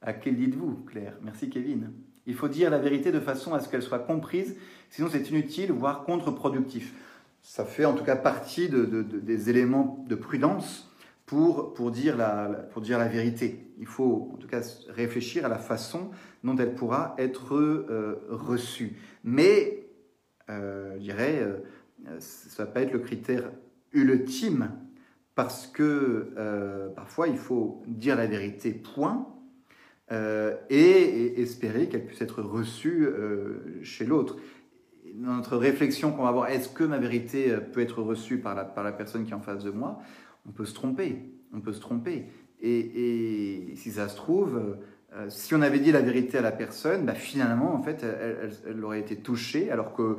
À qu'il dites-vous, Claire? Merci, Kevin. Il faut dire la vérité de façon à ce qu'elle soit comprise, sinon c'est inutile, voire contre-productif. Ça fait en tout cas partie des éléments de prudence pour, pour, dire la, pour dire la vérité. Il faut en tout cas réfléchir à la façon dont elle pourra être euh, reçue. Mais, euh, je dirais, euh, ça ne va pas être le critère ultime parce que euh, parfois il faut dire la vérité, point, euh, et, espérer qu'elle puisse être reçue euh, chez l'autre. Notre réflexion qu'on va avoir, est-ce que ma vérité peut être reçue par la, par la personne qui est en face de moi? On peut se tromper, on peut se tromper. Et, si ça se trouve, si on avait dit la vérité à la personne, bah, finalement, en fait, elle, elle aurait été touchée, alors que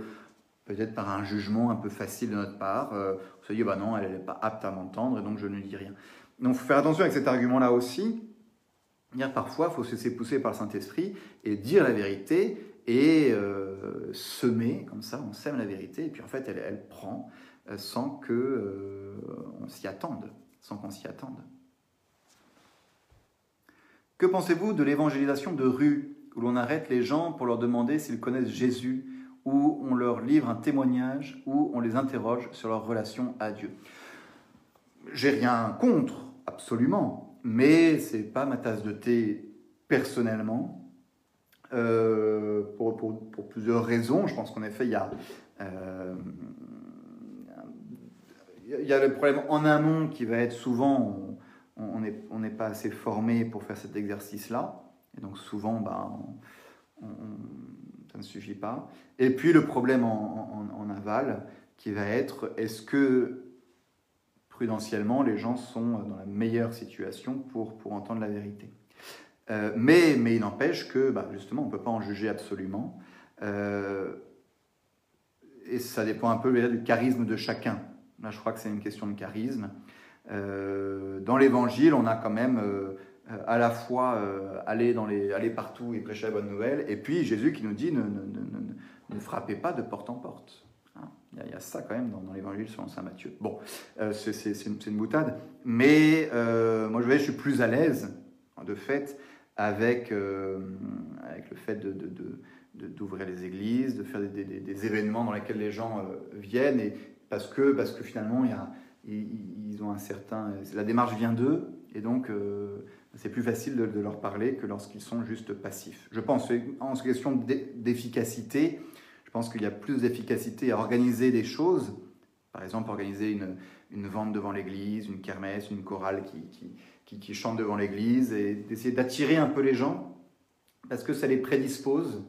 peut-être par un jugement un peu facile de notre part, euh, on se dit, bah non, elle n'est pas apte à m'entendre, et donc je ne dis rien. Donc il faut faire attention avec cet argument-là aussi. Parfois, il faut se laisser pousser par le Saint-Esprit et dire la vérité et euh, semer, comme ça, on sème la vérité, et puis en fait, elle, prend euh, sans que on s'y attende, sans qu'on s'y attende. Que pensez-vous de l'évangélisation de rue, où l'on arrête les gens pour leur demander s'ils connaissent Jésus où on leur livre un témoignage, où on les interroge sur leur relation à Dieu? J'ai rien contre, absolument, mais c'est pas ma tasse de thé personnellement, euh, pour, plusieurs raisons. Je pense qu'en effet, il y a, euh, il y a le problème en amont qui va être souvent, on n'est on pas assez formé pour faire cet exercice-là, et donc souvent, bah, on ne suffit pas. Et puis le problème en, aval qui va être est-ce que prudentiellement les gens sont dans la meilleure situation pour, pour entendre la vérité euh, mais, mais il n'empêche que bah, justement on ne peut pas en juger absolument. Euh, et ça dépend un peu du charisme de chacun. Là je crois que c'est une question de charisme. Euh, dans l'évangile, on a quand même euh, à la fois euh, aller, dans les, aller partout et prêcher la bonne nouvelle, et puis Jésus qui nous dit ne, ne, ne, frappez pas de porte en porte. Il, y a, ça quand même dans, l'évangile selon saint Matthieu. Bon, euh, c'est une, une, boutade, mais moi je, suis plus à l'aise, de fait, avec, avec le fait d'ouvrir les églises, de faire des, événements dans lesquels les gens viennent, et parce que, parce que finalement, ils, ont un certain... La démarche vient d'eux, et donc c'est plus facile de, leur parler que lorsqu'ils sont juste passifs. Je pense, en question d'efficacité, pense qu'il y a plus d'efficacité à organiser des choses, par exemple organiser une, une vente devant l'église, une kermesse, une chorale qui, qui, qui, chante devant l'église, et d'essayer d'attirer un peu les gens, parce que ça les prédispose.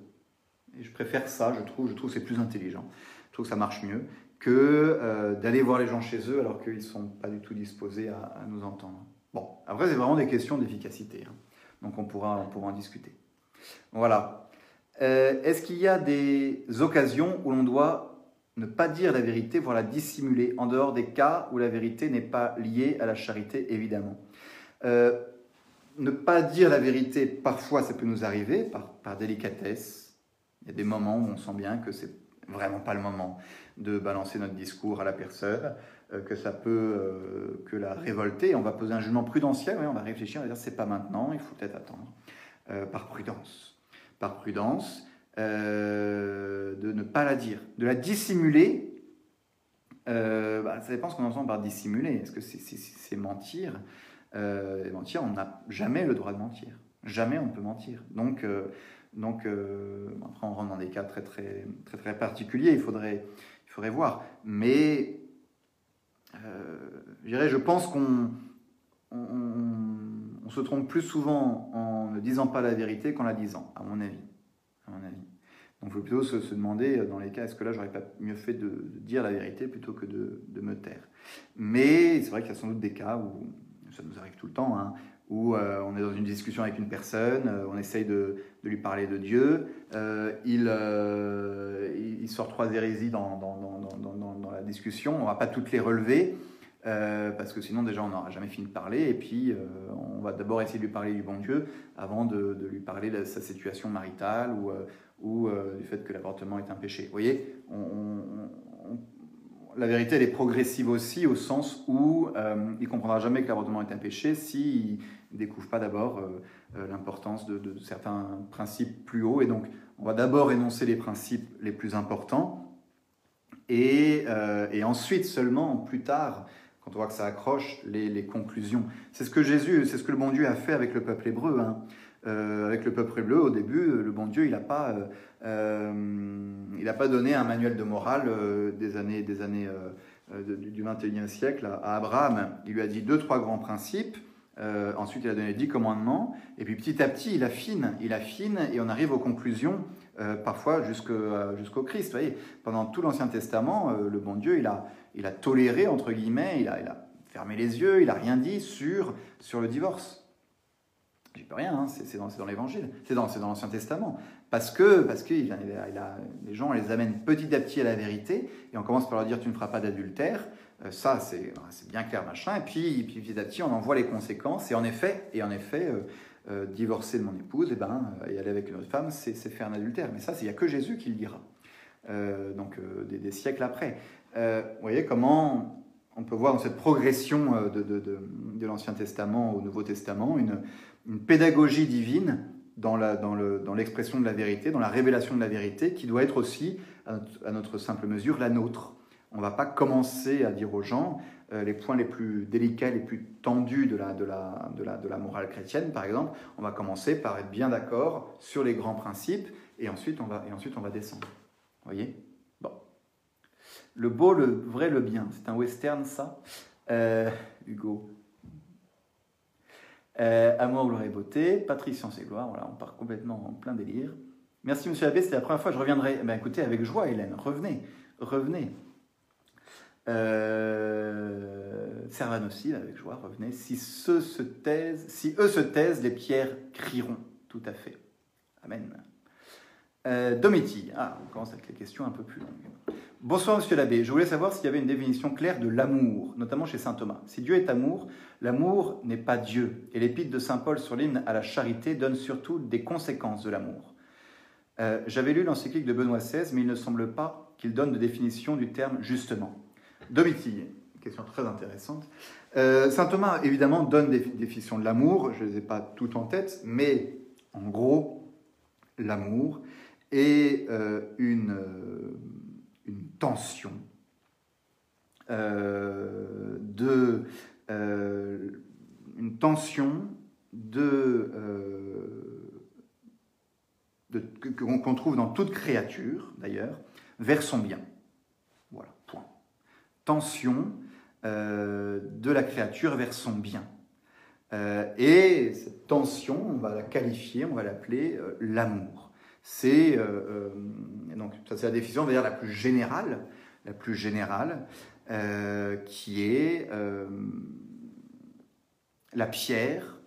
Et je préfère ça, je trouve, je trouve c'est plus intelligent. Je trouve que ça marche mieux que euh, d'aller voir les gens chez eux alors qu'ils ne sont pas du tout disposés à nous entendre. Bon, après, c'est vraiment des questions d'efficacité. Hein. Donc, on pourra, on pourra en discuter. Voilà. Euh, est-ce qu'il y a des occasions où l'on doit ne pas dire la vérité, voire la dissimuler, en dehors des cas où la vérité n'est pas liée à la charité, évidemment euh, Ne pas dire la vérité, parfois, ça peut nous arriver par, délicatesse. Il y a des moments où on sent bien que c'est vraiment pas le moment de balancer notre discours à la personne. Euh, que ça peut que la révolter. On va poser un jugement prudentiel, on va réfléchir, on va dire c'est pas maintenant, il faut peut-être attendre. Par prudence. Par prudence, de ne pas la dire. De la dissimuler, bah, ça dépend ce qu'on entend par dissimuler. Est-ce que c'est mentir? Mentir, on n'a jamais le droit de mentir. Jamais on peut mentir. Donc, donc après, on rentre dans des cas très, très, très, très particuliers, il faudrait, il faudrait voir. Mais euh, je pense qu'on on, se trompe plus souvent en ne disant pas la vérité qu'en la disant, à mon avis. À mon avis. Donc il faut plutôt se, demander, euh, dans les cas, est-ce que là, j'aurais pas mieux fait de, dire la vérité plutôt que de, me taire? Mais c'est vrai qu'il y a sans doute des cas où, ça nous arrive tout le temps, hein, où euh, on est dans une discussion avec une personne, euh, on essaye de, lui parler de Dieu, il, sort trois hérésies dans, dans la discussion, on ne va pas toutes les relever, parce que sinon déjà on n'aura jamais fini de parler, et puis on va d'abord essayer de lui parler du bon Dieu avant de, lui parler de sa situation maritale ou, ou du fait que l'avortement est un péché. Vous voyez, la vérité, elle est progressive aussi, au sens où euh, il ne comprendra jamais que l'avortement est un péché s'il ne découvre pas d'abord euh, euh, l'importance de, certains principes plus hauts. Et donc, on va d'abord énoncer les principes les plus importants, et, ensuite seulement, plus tard, on voit que ça accroche, les, conclusions. C'est ce que Jésus, c'est ce que le bon Dieu a fait avec le peuple hébreu. Hein. avec le peuple hébreu, au début, le bon Dieu, il n'a pas euh, il n'a pas donné un manuel de morale euh, des années, des années euh, du 21e siècle à, Abraham. Il lui a dit deux, trois grands principes. ensuite, il a donné dix commandements. Et puis petit à petit, il affine, il affine, et on arrive aux conclusions, parfois jusqu'au Christ. Vous voyez, pendant tout l'Ancien Testament, le bon Dieu, il a, il a toléré, entre guillemets, il a, il a fermé les yeux, il n'a rien dit sur, sur le divorce. J'y peux rien, hein, c'est dans, dans l'Évangile, c'est dans, dans l'Ancien Testament. Parce que, parce que il a, les gens, on les amène petit à petit à la vérité, et on commence par leur dire tu ne feras pas d'adultère. Euh, ça, c'est bien clair, machin. Et puis, petit à petit, on en voit les conséquences. Et en effet, et en effet euh, euh, divorcer de mon épouse, et, eh ben, et aller avec une autre femme, c'est faire un adultère. Mais ça, il n'y a que Jésus qui le dira. donc, des, siècles après. Vous voyez comment on peut voir dans cette progression de, de, l'Ancien Testament au Nouveau Testament une, pédagogie divine dans, l'expression de la vérité, dans la révélation de la vérité, qui doit être aussi, à notre, simple mesure, la nôtre. On ne va pas commencer à dire aux gens euh, les points les plus délicats, les plus tendus de la, morale chrétienne, par exemple. On va commencer par être bien d'accord sur les grands principes, et ensuite on va, et ensuite on va descendre. Vous voyez? Le beau, le vrai, le bien. C'est un western, ça euh, Hugo euh, Amour, gloire et beauté, Patrice, science et gloire. Voilà, on part complètement en plein délire. Merci, monsieur Abbé, c'était la première fois, je reviendrai. Eh ben, écoutez, avec joie, Hélène, revenez, revenez. Euh, Servan aussi, avec joie, revenez. Si eux se taisent, les pierres crieront. Tout à fait. Amen. Euh, ah, on commence avec les questions un peu plus longues. Bonsoir Monsieur l'abbé, je voulais savoir s'il y avait une définition claire de l'amour, notamment chez Saint Thomas. Si Dieu est amour, l'amour n'est pas Dieu. Et l'épître de Saint Paul sur l'hymne à la charité donne surtout des conséquences de l'amour. Euh, j'avais lu l'encyclique de Benoît XVI, mais il ne semble pas qu'il donne de définition du terme justement. Domiti, question très intéressante. Euh, Saint Thomas, évidemment, donne des définitions de l'amour, je ne les ai pas toutes en tête, mais en gros, l'amour est euh, une une tension euh, de euh, une tension de, euh, qu'on trouve dans toute créature d'ailleurs vers son bien. Voilà, point. Tension de la créature vers son bien. et cette tension, on va la qualifier, on va l'appeler l'amour. C'est euh, euh, donc ça c'est la définition, on la plus générale, la plus générale, euh, qui est la pierre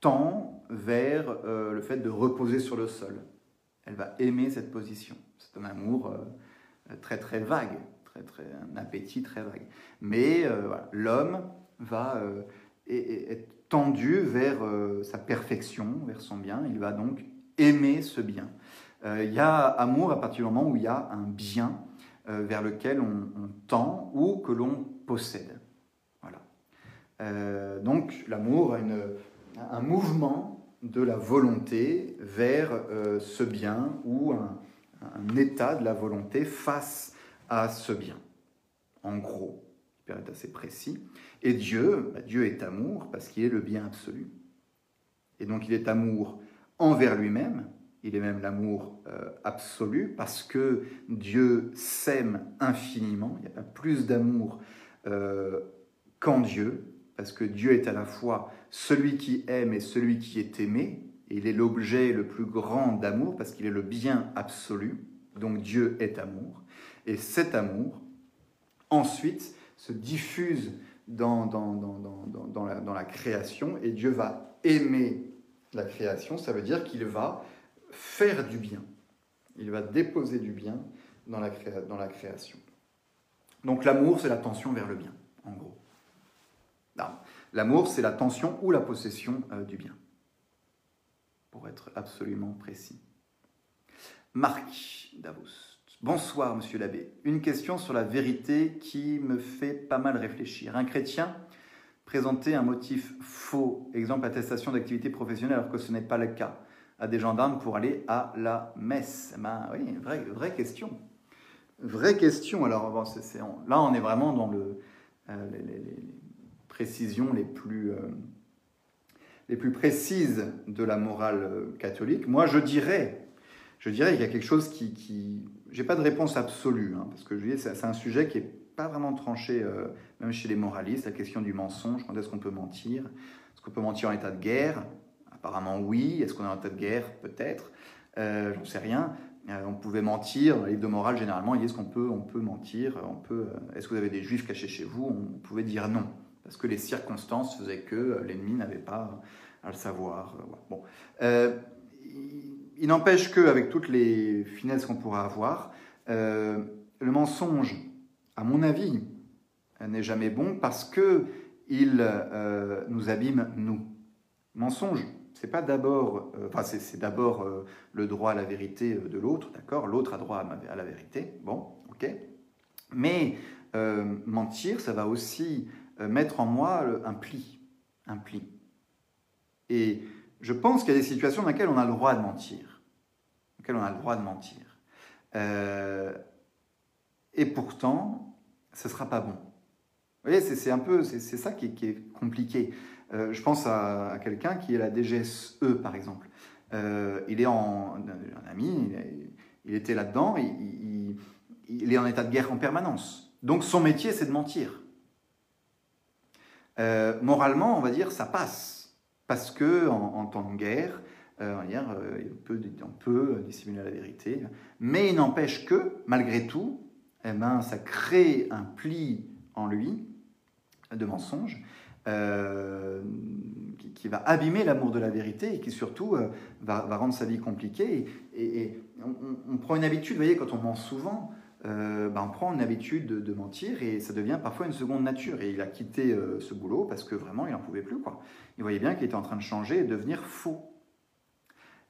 tend vers le fait de reposer sur le sol. Elle va aimer cette position. C'est un amour très très vague, très, très, un appétit très vague. Mais l'homme va être tendu vers sa perfection, vers son bien. Il va donc aimer ce bien. Euh, il y a amour à partir du moment où il y a un bien euh, vers lequel on, tend ou que l'on possède. Voilà. Euh, donc l'amour a un mouvement de la volonté vers ce bien ou un, état de la volonté face à ce bien. En gros, il être assez précis. Et Dieu, bah, Dieu est amour parce qu'il est le bien absolu. Et donc il est amour envers lui-même, il est même l'amour euh, absolu, parce que Dieu s'aime infiniment, il n'y a pas plus d'amour euh, qu'en Dieu, parce que Dieu est à la fois celui qui aime et celui qui est aimé, il est l'objet le plus grand d'amour, parce qu'il est le bien absolu, donc Dieu est amour, et cet amour, ensuite, se diffuse dans la création et Dieu va aimer la création, ça veut dire qu'il va faire du bien. Il va déposer du bien dans la, création. Donc l'amour, c'est la tension vers le bien, en gros. L'amour, c'est la tension ou la possession euh, du bien, pour être absolument précis. Marc Davos. Bonsoir, monsieur l'abbé. Une question sur la vérité qui me fait pas mal réfléchir. Un chrétien présenter un motif faux, exemple attestation d'activité professionnelle alors que ce n'est pas le cas, à des gendarmes pour aller à la messe ben, Oui, vraie, vraie question. Vraie question. Alors, là, on est vraiment dans le, euh, les, précisions les plus, euh, les plus précises de la morale euh, catholique. Moi, je dirais, je dirais qu'il y a quelque chose qui... qui... J'ai pas de réponse absolue, hein, parce que c'est un sujet qui est pas vraiment tranché, même chez les moralistes, la question du mensonge, quand est-ce qu'on peut mentir? Est-ce qu'on peut mentir en état de guerre? Apparemment oui. Est-ce qu'on est en état de guerre? Peut-être. Euh, J'en sais rien. Euh, on pouvait mentir. Dans les livres de morale, généralement, il est ce qu'on peut, on peut mentir? On peut. Euh, est-ce que vous avez des juifs cachés chez vous? On pouvait dire non, parce que les circonstances faisaient que euh, l'ennemi n'avait pas à le savoir. Bon. il n'empêche qu'avec toutes les finesses qu'on pourra avoir, le mensonge, à mon avis, n'est jamais bon parce que il nous abîme nous. Mensonge, c'est pas d'abord, euh, enfin c'est d'abord euh, le droit à la vérité euh, de l'autre, d'accord? L'autre a droit à, la vérité, bon, ok. Mais mentir, ça va aussi mettre en moi un pli, un pli. Et je pense qu'il y a des situations dans lesquelles on a le droit de mentir, dans lesquelles on a le droit de mentir. et pourtant, ce sera pas bon. Vous voyez, c'est un peu, c'est ça qui, est compliqué. Euh, je pense à, quelqu'un qui est la DGSE, par exemple. Euh, il est en, un ami, il, était là-dedans, il, il, est en état de guerre en permanence. Donc son métier, c'est de mentir. Euh, moralement, on va dire, ça passe. Parce que en, temps de guerre, on, peut, on, peut, dissimuler la vérité. Mais il n'empêche que, malgré tout, eh ben, ça crée un pli en lui de mensonge euh, qui, va abîmer l'amour de la vérité et qui surtout euh, va, rendre sa vie compliquée. On, prend une habitude, vous voyez, quand on ment souvent, euh, bah, on prend une habitude de, mentir et ça devient parfois une seconde nature. Et il a quitté ce boulot parce que vraiment il n'en pouvait plus. Il voyait bien qu'il était en train de changer et de devenir faux.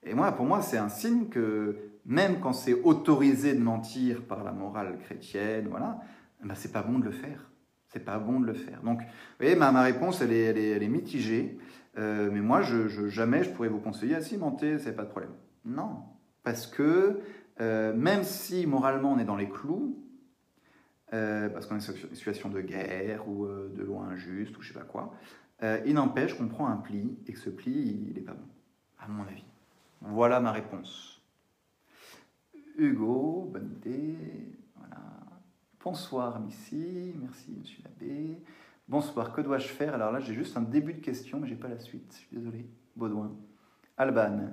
Et moi, pour moi, c'est un signe que même quand c'est autorisé de mentir par la morale chrétienne, voilà, ben, c'est pas bon de le faire c'est pas bon de le faire. Donc, vous voyez, ma, ma réponse, elle est, elle est, mitigée. Euh, mais moi, jamais je pourrais vous conseiller, à cimenter, c'est pas de problème. Non, parce que euh, même si moralement on est dans les clous, euh, parce qu'on est dans une situation de guerre ou de loi injuste ou je sais pas quoi, il n'empêche qu'on prend un pli et que ce pli, il n'est pas bon, à mon avis. Voilà ma réponse. Hugo, bonne idée. Bonsoir, Missy. Merci, monsieur l'abbé. Bonsoir, que dois-je faire? Alors là, j'ai juste un début de question, mais j'ai pas la suite. Je suis désolé. Baudouin. Alban.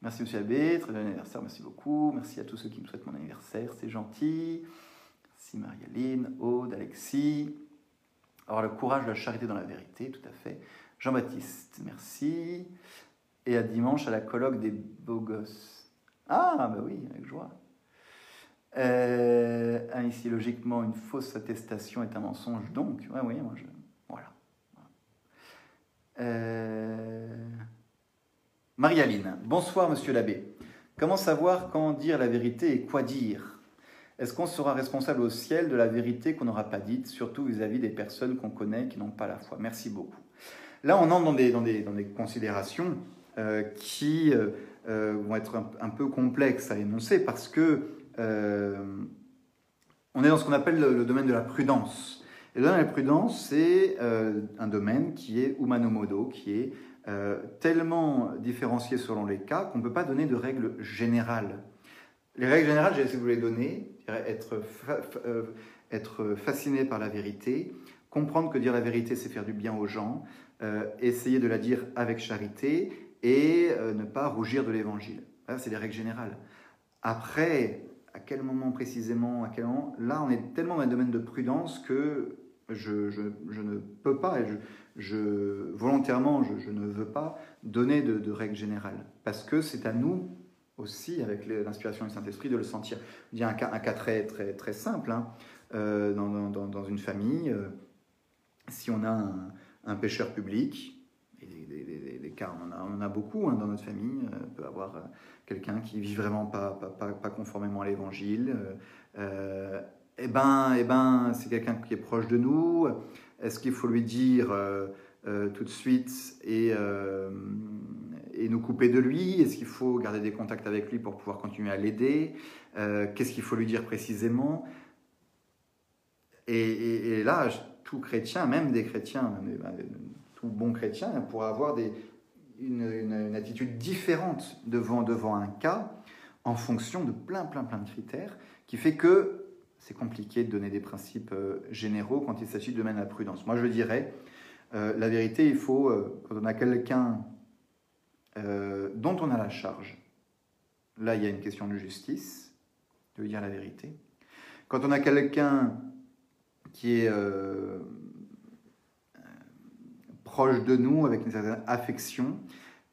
Merci, monsieur l'abbé. Très bon anniversaire, merci beaucoup. Merci à tous ceux qui me souhaitent mon anniversaire, c'est gentil. Merci, Marie-Aline, Aude, Alexis. Avoir le courage de la charité dans la vérité, tout à fait. Jean-Baptiste, merci. Et à dimanche, à la colloque des beaux gosses. Ah, bah oui, avec joie. Euh, ici, logiquement, une fausse attestation est un mensonge, donc, ouais, oui, moi je. Voilà. Euh, Marie-Aline, bonsoir monsieur l'abbé. Comment savoir quand dire la vérité et quoi dire? Est-ce qu'on sera responsable au ciel de la vérité qu'on n'aura pas dite, surtout vis-à-vis des personnes qu'on connaît qui n'ont pas la foi? Merci beaucoup. Là, on entre dans des, dans des, dans des considérations euh, qui euh, vont être un, peu complexes à énoncer parce que euh, on est dans ce qu'on appelle le, domaine de la prudence. Et le domaine de la prudence, c'est euh, un domaine qui est humano modo, qui est tellement différencié selon les cas qu'on ne peut pas donner de règles générales. Les règles générales, j'ai essayé de vous les donner, être, être fasciné par la vérité, comprendre que dire la vérité, c'est faire du bien aux gens, essayer de la dire avec charité et ne pas rougir de l'évangile. C'est les règles générales. Après, à quel moment précisément, à quel moment? Là, on est tellement dans un domaine de prudence que je, je, ne peux pas, et je, volontairement, je, ne veux pas donner de, règles générales, parce que c'est à nous aussi, avec l'inspiration du Saint-Esprit, de le sentir. Il y a un cas, très, très, simple, hein. euh, dans, dans, une famille, euh, si on a un, un pêcheur public, les, cas, on en a, beaucoup hein, dans notre famille, euh, on peut avoir euh, quelqu'un qui vit vraiment pas, conformément à l'évangile, euh, eh ben, eh ben, c'est quelqu'un qui est proche de nous. Est-ce qu'il faut lui dire tout de suite et, et, nous couper de lui? Est-ce qu'il faut garder des contacts avec lui pour pouvoir continuer à l'aider? Qu'est-ce qu'il faut lui dire précisément? Et, et, et, là, tout chrétien, même des chrétiens, bon chrétien, pourra avoir une, attitude différente devant, devant un cas en fonction de plein, plein, plein de critères qui fait que c'est compliqué de donner des principes euh, généraux quand il s'agit de mener la prudence. Moi, je dirais, euh, la vérité, il faut, euh, quand on a quelqu'un dont on a la charge, là, il y a une question de justice, de dire la vérité. Quand on a quelqu'un qui est proche de nous, avec une certaine affection,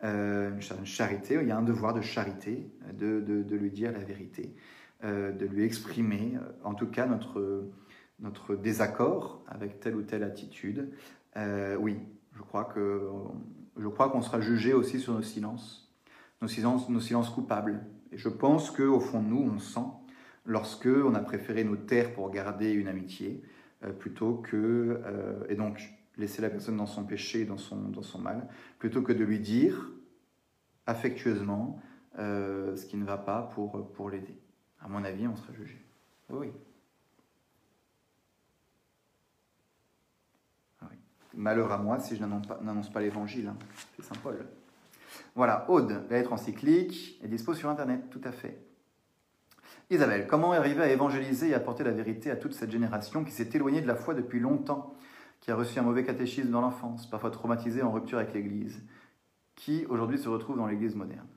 une certaine charité, il y a un devoir de charité, de, de, de lui dire la vérité. Euh, de lui exprimer, euh, en tout cas, notre, notre désaccord avec telle ou telle attitude. Euh, oui, je crois que je crois qu'on sera jugé aussi sur nos silences, nos silences, nos silences coupables. Et je pense que au fond de nous, on sent lorsque on a préféré nous taire pour garder une amitié euh, plutôt que euh, et donc laisser la personne dans son péché, dans son dans son mal, plutôt que de lui dire affectueusement euh, ce qui ne va pas pour l'aider. À mon avis, on sera jugé. Oui. oui. Malheur à moi si je n'annonce pas, pas l'évangile. Hein. C'est Saint Paul. Voilà, Aude, la lettre encyclique, est dispo sur Internet, tout à fait. Isabelle, comment arriver à évangéliser et apporter la vérité à toute cette génération qui s'est éloignée de la foi depuis longtemps, qui a reçu un mauvais catéchisme dans l'enfance, parfois traumatisée en rupture avec l'Église, qui aujourd'hui se retrouve dans l'Église moderne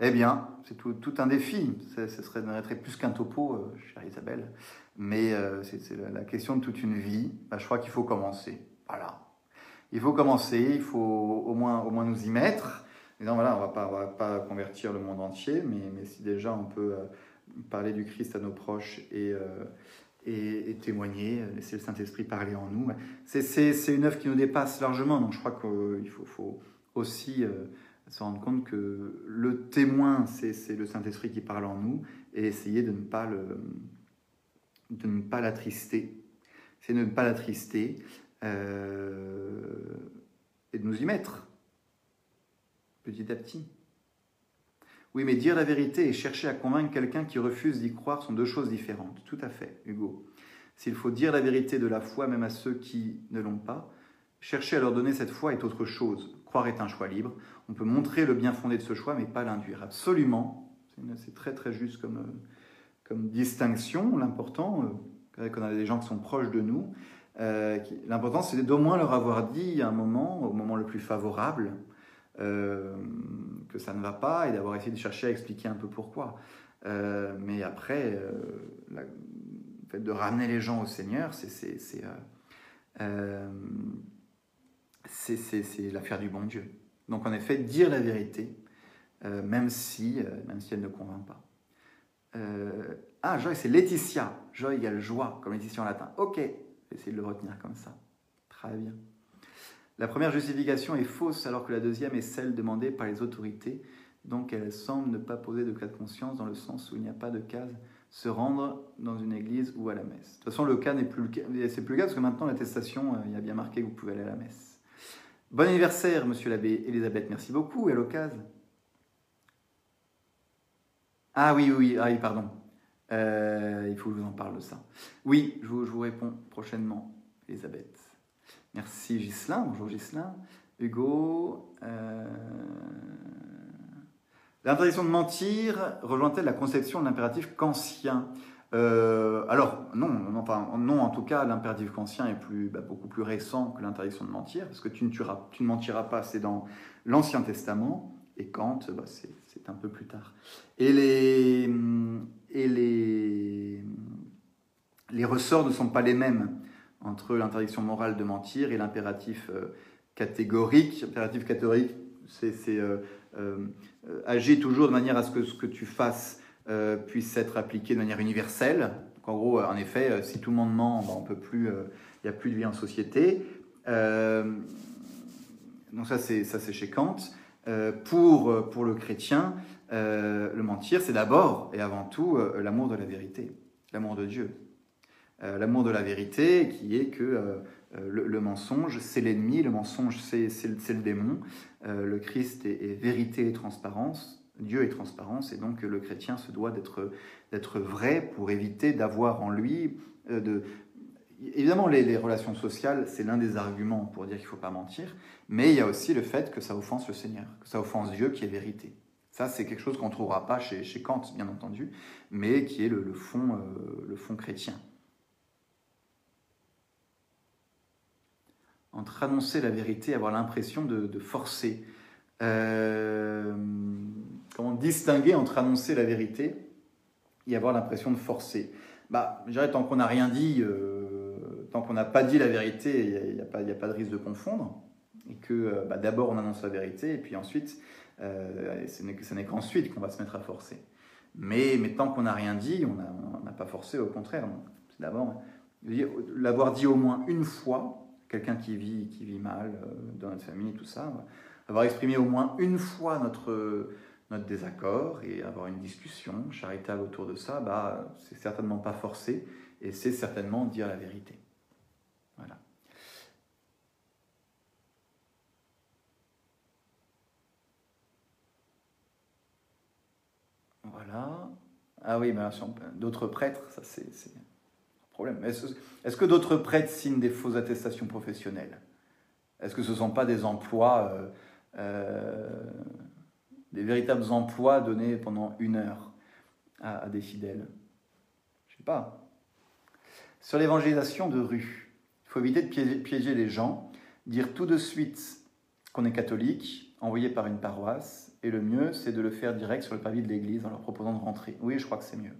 eh bien, c'est tout, un défi. Ce serait, plus qu'un topo, euh, chère Isabelle. Mais euh, c'est la, question de toute une vie. Bah, je crois qu'il faut commencer. Voilà. Il faut commencer, il faut au moins, au moins nous y mettre. Et non, voilà, on va pas, on va pas convertir le monde entier, mais, si déjà on peut euh, parler du Christ à nos proches et, et, témoigner, laisser le Saint-Esprit parler en nous, c'est une œuvre qui nous dépasse largement. Donc je crois qu'il faut, aussi euh, se rendre compte que le témoin, c'est le Saint-Esprit qui parle en nous, et essayer de ne pas le, de ne pas l'attrister. C'est ne pas l'attrister euh, et de nous y mettre petit à petit. Oui, mais dire la vérité et chercher à convaincre quelqu'un qui refuse d'y croire sont deux choses différentes. Tout à fait, Hugo. S'il faut dire la vérité de la foi même à ceux qui ne l'ont pas, chercher à leur donner cette foi est autre chose. Croire est un choix libre. On peut montrer le bien fondé de ce choix, mais pas l'induire. Absolument. C'est très très juste comme, comme distinction. L'important, euh, qu'on a des gens qui sont proches de nous, euh, l'important c'est d'au moins leur avoir dit à un moment, au moment le plus favorable, euh, que ça ne va pas et d'avoir essayé de chercher à expliquer un peu pourquoi. Euh, mais après, euh, le fait de ramener les gens au Seigneur, c'est l'affaire du bon Dieu. Donc en effet, dire la vérité, même, si, même si elle ne convainc pas. Ah, joy, c'est Laetitia. Joy égale joie, comme Laetitia en latin. Ok, je vais essayer de le retenir comme ça. Très bien. La première justification est fausse alors que la deuxième est celle demandée par les autorités. Donc elle semble ne pas poser de cas de conscience dans le sens où il n'y a pas de case se rendre dans une église ou à la messe. De toute façon, le cas n'est plus le cas, c'est plus le cas parce que maintenant l'attestation, il y a bien marqué que vous pouvez aller à la messe. Bon anniversaire, monsieur l'abbé Elisabeth, merci beaucoup, et à l'occasion. Ah oui, oui, ah oui, pardon. Euh, il faut que je vous en parle de ça. Oui, je vous réponds prochainement, Elisabeth. Merci Ghislain, bonjour Ghislain. Hugo. Euh... L'interdiction de mentir rejoint-elle la conception de l'impératif kantien euh, alors, non, enfin, non, en tout cas, l'impératif kantien est plus, bah, beaucoup plus récent que l'interdiction de mentir, parce que tu ne, mentiras pas, c'est dans l'Ancien Testament, et Kant, bah, c'est un peu plus tard. Et les ressorts ne sont pas les mêmes entre l'interdiction morale de mentir et l'impératif catégorique. L'impératif catégorique, c'est agir toujours de manière à ce que ce que tu fasses puisse être appliqué de manière universelle. En gros, en effet, si tout le monde ment, ben, on peut plus, il n'y a plus de vie en société. donc ça, c'est ça, c'est chez Kant. pour, pour le chrétien, euh, le mentir, c'est d'abord et avant tout euh, l'amour de la vérité, l'amour de Dieu. Euh, l'amour de la vérité qui est que le, mensonge, c'est l'ennemi, le mensonge, c'est le démon. le Christ est, vérité et transparence, Dieu est transparence, et donc le chrétien se doit d'être vrai pour éviter d'avoir en lui de, Évidemment, les, relations sociales, c'est l'un des arguments pour dire qu'il ne faut pas mentir, mais il y a aussi le fait que ça offense le Seigneur, que ça offense Dieu qui est vérité. Ça, c'est quelque chose qu'on ne trouvera pas chez, Kant, bien entendu, mais qui est le, fond, euh, le fond chrétien. Entre annoncer la vérité et avoir l'impression de, forcer. Euh, comment distinguer entre annoncer la vérité et avoir l'impression de forcer? Bah, Je dirais, tant qu'on n'a rien dit, euh, tant qu'on n'a pas dit la vérité, il n'y a, pas de risque de confondre. Et que bah, d'abord on annonce la vérité, et puis ensuite euh, ce n'est qu'ensuite qu'on va se mettre à forcer. Mais tant qu'on n'a rien dit, on n'a pas forcé, au contraire. C'est d'abord l'avoir dit au moins une fois, quelqu'un qui vit, qui vit mal euh, dans notre famille, tout ça, avoir exprimé au moins une fois notre, notre désaccord et avoir une discussion charitable autour de ça, bah, c'est certainement pas forcé et c'est certainement dire la vérité. Voilà. Voilà. Ah oui, mais d'autres prêtres, ça c'est Est-ce que d'autres prêtres signent des fausses attestations professionnelles? Est-ce que ce ne sont pas des emplois, euh, euh, des véritables emplois donnés pendant une heure à, des fidèles? Je ne sais pas. Sur l'évangélisation de rue, il faut éviter de piéger les gens, dire tout de suite qu'on est catholique, envoyé par une paroisse, et le mieux, c'est de le faire direct sur le pavé de l'église en leur proposant de rentrer. Oui, je crois que c'est mieux.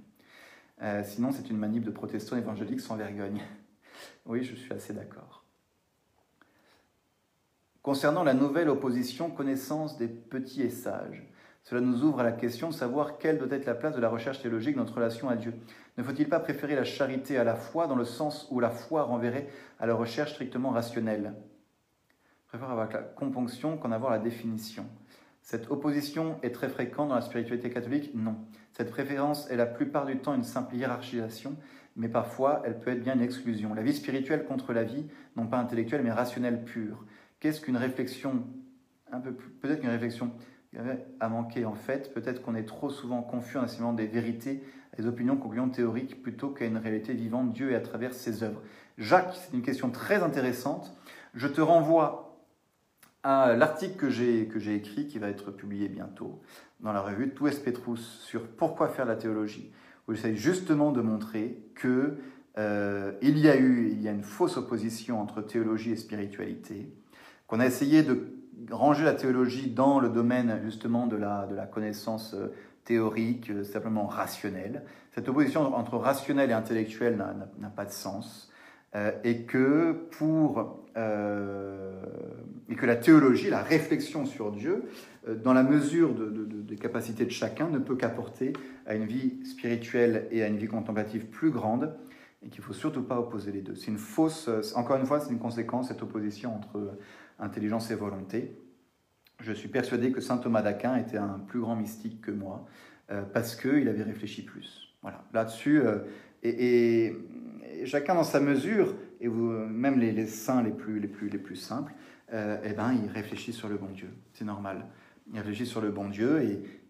Euh, sinon, c'est une manip de protestants évangéliques sans vergogne. oui, je suis assez d'accord. Concernant la nouvelle opposition connaissance des petits et sages, cela nous ouvre à la question de savoir quelle doit être la place de la recherche théologique dans notre relation à Dieu. Ne faut-il pas préférer la charité à la foi dans le sens où la foi renverrait à la recherche strictement rationnelle? Je préfère avoir la componction qu'en avoir la définition. Cette opposition est très fréquente dans la spiritualité catholique? Non. Cette préférence est la plupart du temps une simple hiérarchisation, mais parfois elle peut être bien une exclusion. La vie spirituelle contre la vie, non pas intellectuelle, mais rationnelle pure. Qu'est-ce qu'une réflexion Peut-être qu'une réflexion a manqué en fait. Peut-être qu'on est trop souvent confus en assimilant des vérités, des opinions, conclusions théoriques, plutôt qu'à une réalité vivante, Dieu et à travers ses œuvres. Jacques, c'est une question très intéressante. Je te renvoie à l'article que j'ai écrit, qui va être publié bientôt dans la revue Tout est Petrus sur pourquoi faire la théologie, où j'essaie justement de montrer que euh, il y a eu il y a une fausse opposition entre théologie et spiritualité, qu'on a essayé de ranger la théologie dans le domaine justement de la, de la connaissance euh, théorique, euh, simplement rationnelle. Cette opposition entre rationnel et intellectuel n'a pas de sens. Euh, et que pour euh, et que la théologie, la réflexion sur Dieu, euh, dans la mesure des capacités de chacun, ne peut qu'apporter à une vie spirituelle et à une vie contemplative plus grande, et qu'il faut surtout pas opposer les deux. C'est une fausse, encore une fois, c'est une conséquence cette opposition entre intelligence et volonté. Je suis persuadé que saint Thomas d'Aquin était un plus grand mystique que moi parce qu'il avait réfléchi plus. Voilà. Là-dessus, et chacun dans sa mesure, et vous, même les, saints les plus, les plus, les plus simples, euh, eh ben, ils réfléchissent sur le bon Dieu. C'est normal. Ils réfléchissent sur le bon Dieu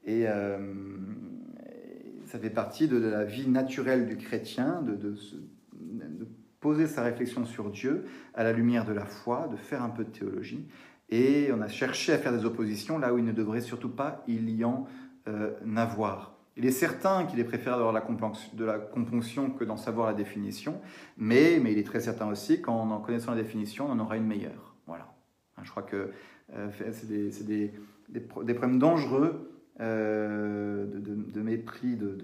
et, euh, ça fait partie de, la vie naturelle du chrétien, de, de, poser sa réflexion sur Dieu à la lumière de la foi, de faire un peu de théologie. Et on a cherché à faire des oppositions là où il ne devrait surtout pas y en euh, avoir. Il est certain qu'il est préférable d'avoir de la componction que d'en savoir la définition, mais, mais il est très certain aussi qu'en en connaissant la définition, on en aura une meilleure. Voilà. Je crois que euh, c'est des, problèmes dangereux euh, de, mépris de,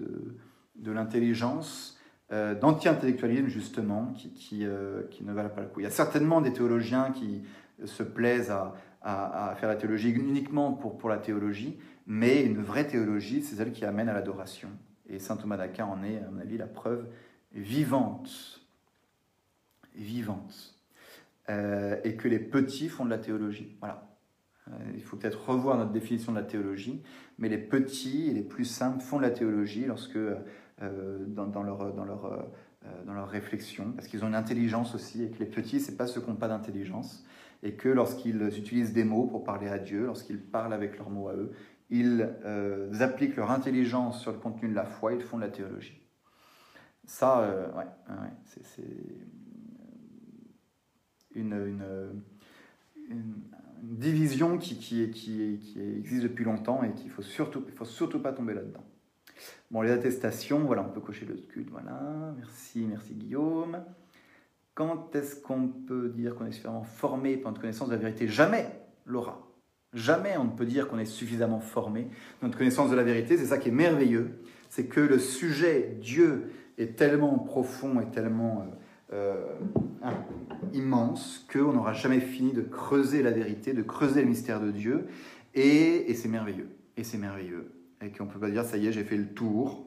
de l'intelligence euh, d'anti-intellectualisme justement qui, qui, ne valent pas le coup. Il y a certainement des théologiens qui se plaisent à, à, faire la théologie uniquement pour, pour la théologie, mais une vraie théologie, c'est celle qui amène à l'adoration. Et saint Thomas d'Aquin en est, à mon avis, la preuve vivante. Vivante. Euh, et que les petits font de la théologie. Voilà. il faut peut-être revoir notre définition de la théologie, mais les petits et les plus simples font de la théologie lorsque euh, dans, leur, dans, leur, euh, dans leur réflexion, parce qu'ils ont une intelligence aussi, et que les petits, c'est pas ceux qui n'ont pas d'intelligence, et que lorsqu'ils utilisent des mots pour parler à Dieu, lorsqu'ils parlent avec leurs mots à eux, ils euh, appliquent leur intelligence sur le contenu de la foi, ils font de la théologie. Ça, ouais, c'est une, une, une, division qui, existe depuis longtemps et qu'il ne faut surtout, faut surtout pas tomber là-dedans. Bon, les attestations, voilà, on peut cocher le sculpte, voilà. Merci, merci Guillaume. Quand est-ce qu'on peut dire qu'on est suffisamment formé pour notre connaissance de la vérité? Jamais, Laura. Jamais on ne peut dire qu'on est suffisamment formé. Notre connaissance de la vérité, c'est ça qui est merveilleux. C'est que le sujet, Dieu, est tellement profond et tellement euh, euh, immense qu'on n'aura jamais fini de creuser la vérité, de creuser le mystère de Dieu. Et, et c'est merveilleux. Et c'est merveilleux et qu'on ne peut pas dire ça y est, j'ai fait le tour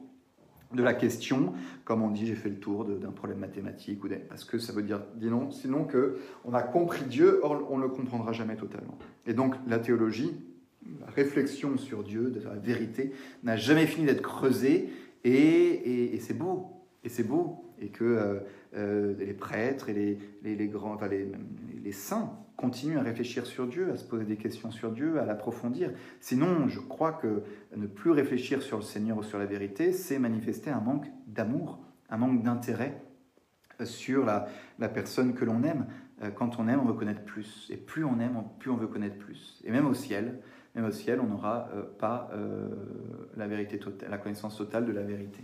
de la question, comme on dit j'ai fait le tour d'un problème mathématique, ou parce que ça veut dire, non, sinon que on a compris Dieu, or on ne le comprendra jamais totalement. Et donc la théologie, la réflexion sur Dieu, de la vérité, n'a jamais fini d'être creusée, et, et, c'est beau, et c'est beau, et que euh, euh, les prêtres et les, les, grands, enfin les, les saints continuent à réfléchir sur Dieu, à se poser des questions sur Dieu, à l'approfondir. Sinon, je crois que ne plus réfléchir sur le Seigneur ou sur la vérité, c'est manifester un manque d'amour, un manque d'intérêt sur la, la, personne que l'on aime. Euh, quand on aime, on veut connaître plus. Et plus on aime, plus on veut connaître plus. Et même au ciel, même au ciel, on n'aura euh, pas euh, la vérité totale, la connaissance totale de la vérité.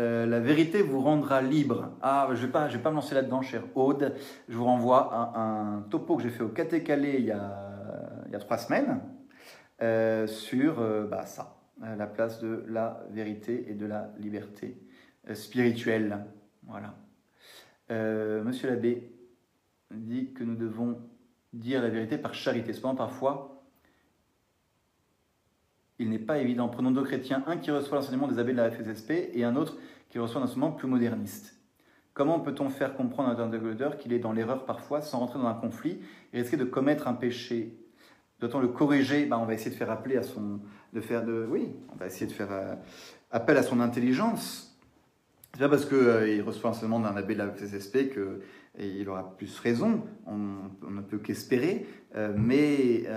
Euh, la vérité vous rendra libre. Ah, je ne vais, vais pas me lancer là-dedans, cher Aude. Je vous renvoie à un topo que j'ai fait au Caté-Calais il, y a, trois semaines euh, sur euh, bah, ça, la place de la vérité et de la liberté spirituelle. Voilà. Monsieur l'abbé dit que nous devons dire la vérité par charité. Cependant, parfois, il n'est pas évident. Prenons deux chrétiens, un qui reçoit l'enseignement des abbés de la FSSP et un autre qui reçoit un enseignement plus moderniste. Comment peut-on faire comprendre à un interlocuteur qu'il est dans l'erreur parfois sans rentrer dans un conflit et risquer de commettre un péché? Doit-on le corriger? Ben, On va essayer de faire euh, appel à son intelligence. C'est pas parce qu'il euh, reçoit un enseignement d'un abbé de la FSSP que il aura plus raison, on, ne peut qu'espérer, euh, mais je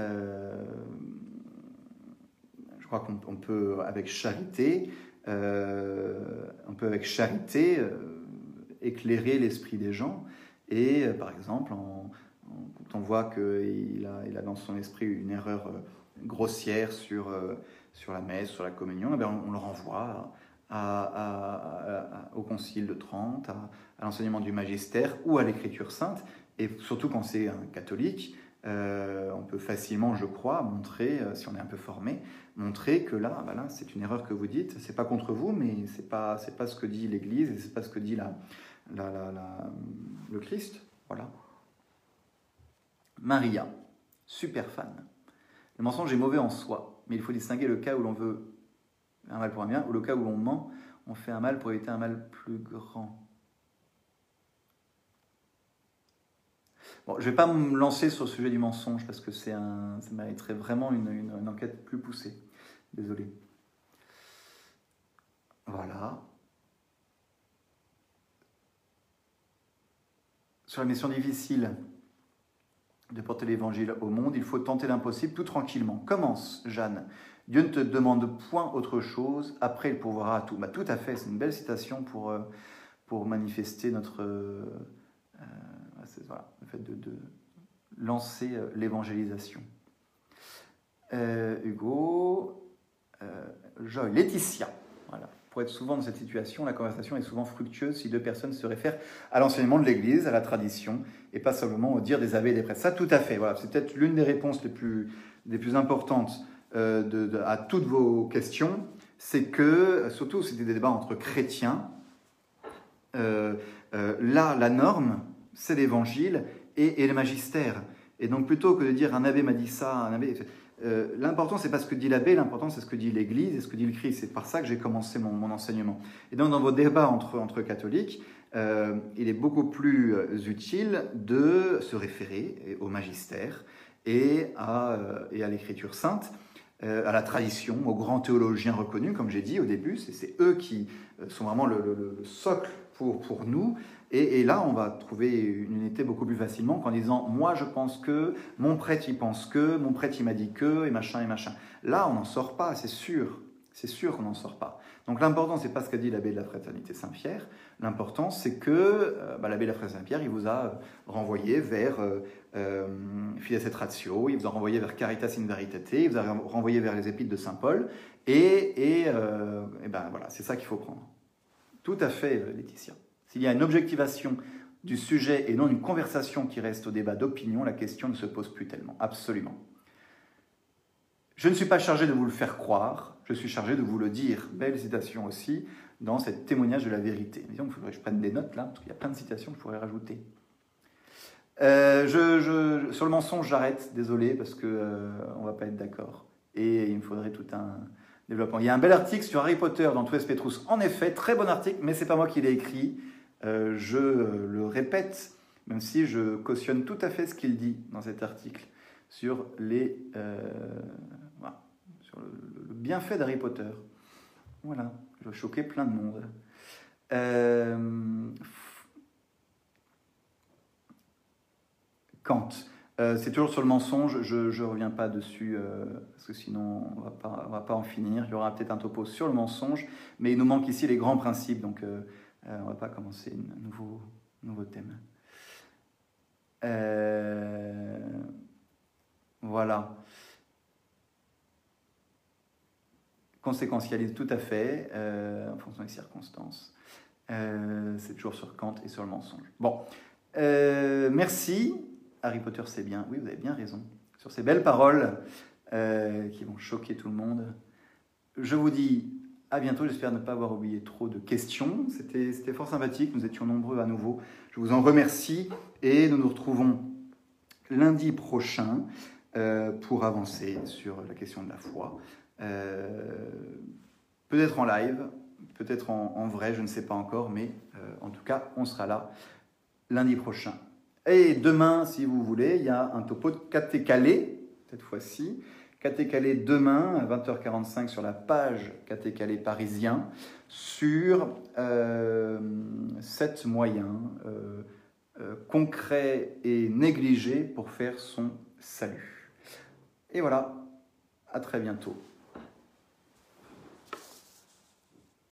crois qu'on peut, avec charité, euh, on avec charité euh, éclairer l'esprit des gens. Et euh, par exemple, quand on voit qu'il a, dans son esprit une erreur grossière sur, sur la messe, sur la communion, eh on, le renvoie au Concile de Trente, à, l'enseignement du magistère ou à l'Écriture sainte. Et surtout quand c'est un catholique, on peut facilement, je crois, montrer, si on est un peu formé, montrer que là, bah c'est une erreur que vous dites. C'est pas contre vous, mais c'est pas c'est pas ce que dit l'Église et c'est pas ce que dit la, le Christ. Voilà. Maria, super fan. Le mensonge est mauvais en soi, mais il faut distinguer le cas où l'on veut un mal pour un bien ou le cas où l'on ment, on fait un mal pour éviter un mal plus grand. Je ne vais pas me lancer sur le sujet du mensonge parce que c'est un, ça mériterait vraiment une, enquête plus poussée. Désolé. Voilà. Sur la mission difficile de porter l'évangile au monde, il faut tenter l'impossible tout tranquillement. Commence, Jeanne. Dieu ne te demande point autre chose, après il pourvoira à tout. Bah, tout à fait, c'est une belle citation pour, euh, pour manifester notre. Euh, le fait de, lancer euh, l'évangélisation. Euh, Hugo, euh, Joy, Laetitia. Voilà. Pour être souvent dans cette situation, la conversation est souvent fructueuse si deux personnes se réfèrent à l'enseignement de l'Église, à la tradition, et pas simplement au dire des abbés et des prêtres. Ça, tout à fait. Voilà. C'est peut-être l'une des réponses les plus, importantes euh, à toutes vos questions, c'est que, surtout c'était des débats entre chrétiens, là, la norme, c'est l'évangile et, le magistère. Et donc plutôt que de dire un abbé m'a dit ça, un abbé... l'important, c'est pas ce que dit l'abbé, l'important, c'est ce que dit l'Église et ce que dit le Christ. C'est par ça que j'ai commencé mon, enseignement. Et donc, dans vos débats entre, entre catholiques, euh, il est beaucoup plus euh, utile de se référer au magistère et à, euh, à l'écriture sainte, à la tradition, aux grands théologiens reconnus, comme j'ai dit au début, c'est eux qui sont vraiment le, socle pour, pour nous. Et, là, on va trouver une unité beaucoup plus facilement qu'en disant Moi, je pense que, mon prêtre, il pense que, mon prêtre, il m'a dit que, et machin, et machin. Là, on n'en sort pas, c'est sûr. C'est sûr qu'on n'en sort pas. Donc l'important, c'est pas ce qu'a dit l'abbé de la fraternité Saint-Pierre. L'important, c'est que euh, bah, l'abbé de la fraternité Saint-Pierre, il vous a euh, renvoyé vers euh, euh, et Ratio, il vous a renvoyé vers Caritas in Veritate, il vous a renvoyé vers les épîtres de Saint Paul. Et, et, ben voilà, c'est ça qu'il faut prendre. Tout à fait, Laetitia. S'il y a une objectivation du sujet et non une conversation qui reste au débat d'opinion, la question ne se pose plus tellement. Absolument. Je ne suis pas chargé de vous le faire croire, je suis chargé de vous le dire. Belle citation aussi dans ce témoignage de la vérité. Disons qu'il faudrait que je prenne des notes là, parce qu'il y a plein de citations que je pourrais rajouter. Euh, sur le mensonge, j'arrête, désolé, parce qu'on euh, ne va pas être d'accord. Et il me faudrait tout un développement. Il y a un bel article sur Harry Potter dans Tous Petrus. En effet, très bon article, mais c'est pas moi qui l'ai écrit. Euh, je le répète, même si je cautionne tout à fait ce qu'il dit dans cet article sur les sur le, bienfait d'Harry Potter. Voilà, je vais choquer plein de monde. Euh, Kant. Euh, c'est toujours sur le mensonge, je ne reviens pas dessus, euh, parce que sinon on ne va pas en finir. Il y aura peut-être un topo sur le mensonge, mais il nous manque ici les grands principes, donc on ne va pas commencer un nouveau, nouveau thème. voilà. Conséquentialise tout à fait, euh, en fonction des circonstances. Euh, c'est toujours sur Kant et sur le mensonge. Bon, euh, merci. Harry Potter, c'est bien. Oui, vous avez bien raison. Sur ces belles paroles qui vont choquer tout le monde. Je vous dis à bientôt. J'espère ne pas avoir oublié trop de questions. C'était fort sympathique. Nous étions nombreux à nouveau. Je vous en remercie et nous nous retrouvons lundi prochain pour avancer sur la question de la foi. Euh, peut-être en live, peut-être en, vrai, je ne sais pas encore, mais euh, en tout cas, on sera là lundi prochain. Et demain, si vous voulez, il y a un topo de Caté Calais, cette fois-ci. Caté Calais demain à 20h45 sur la page Caté Calais parisien sur euh, sept moyens concrets et négligés pour faire son salut. Et voilà, à très bientôt.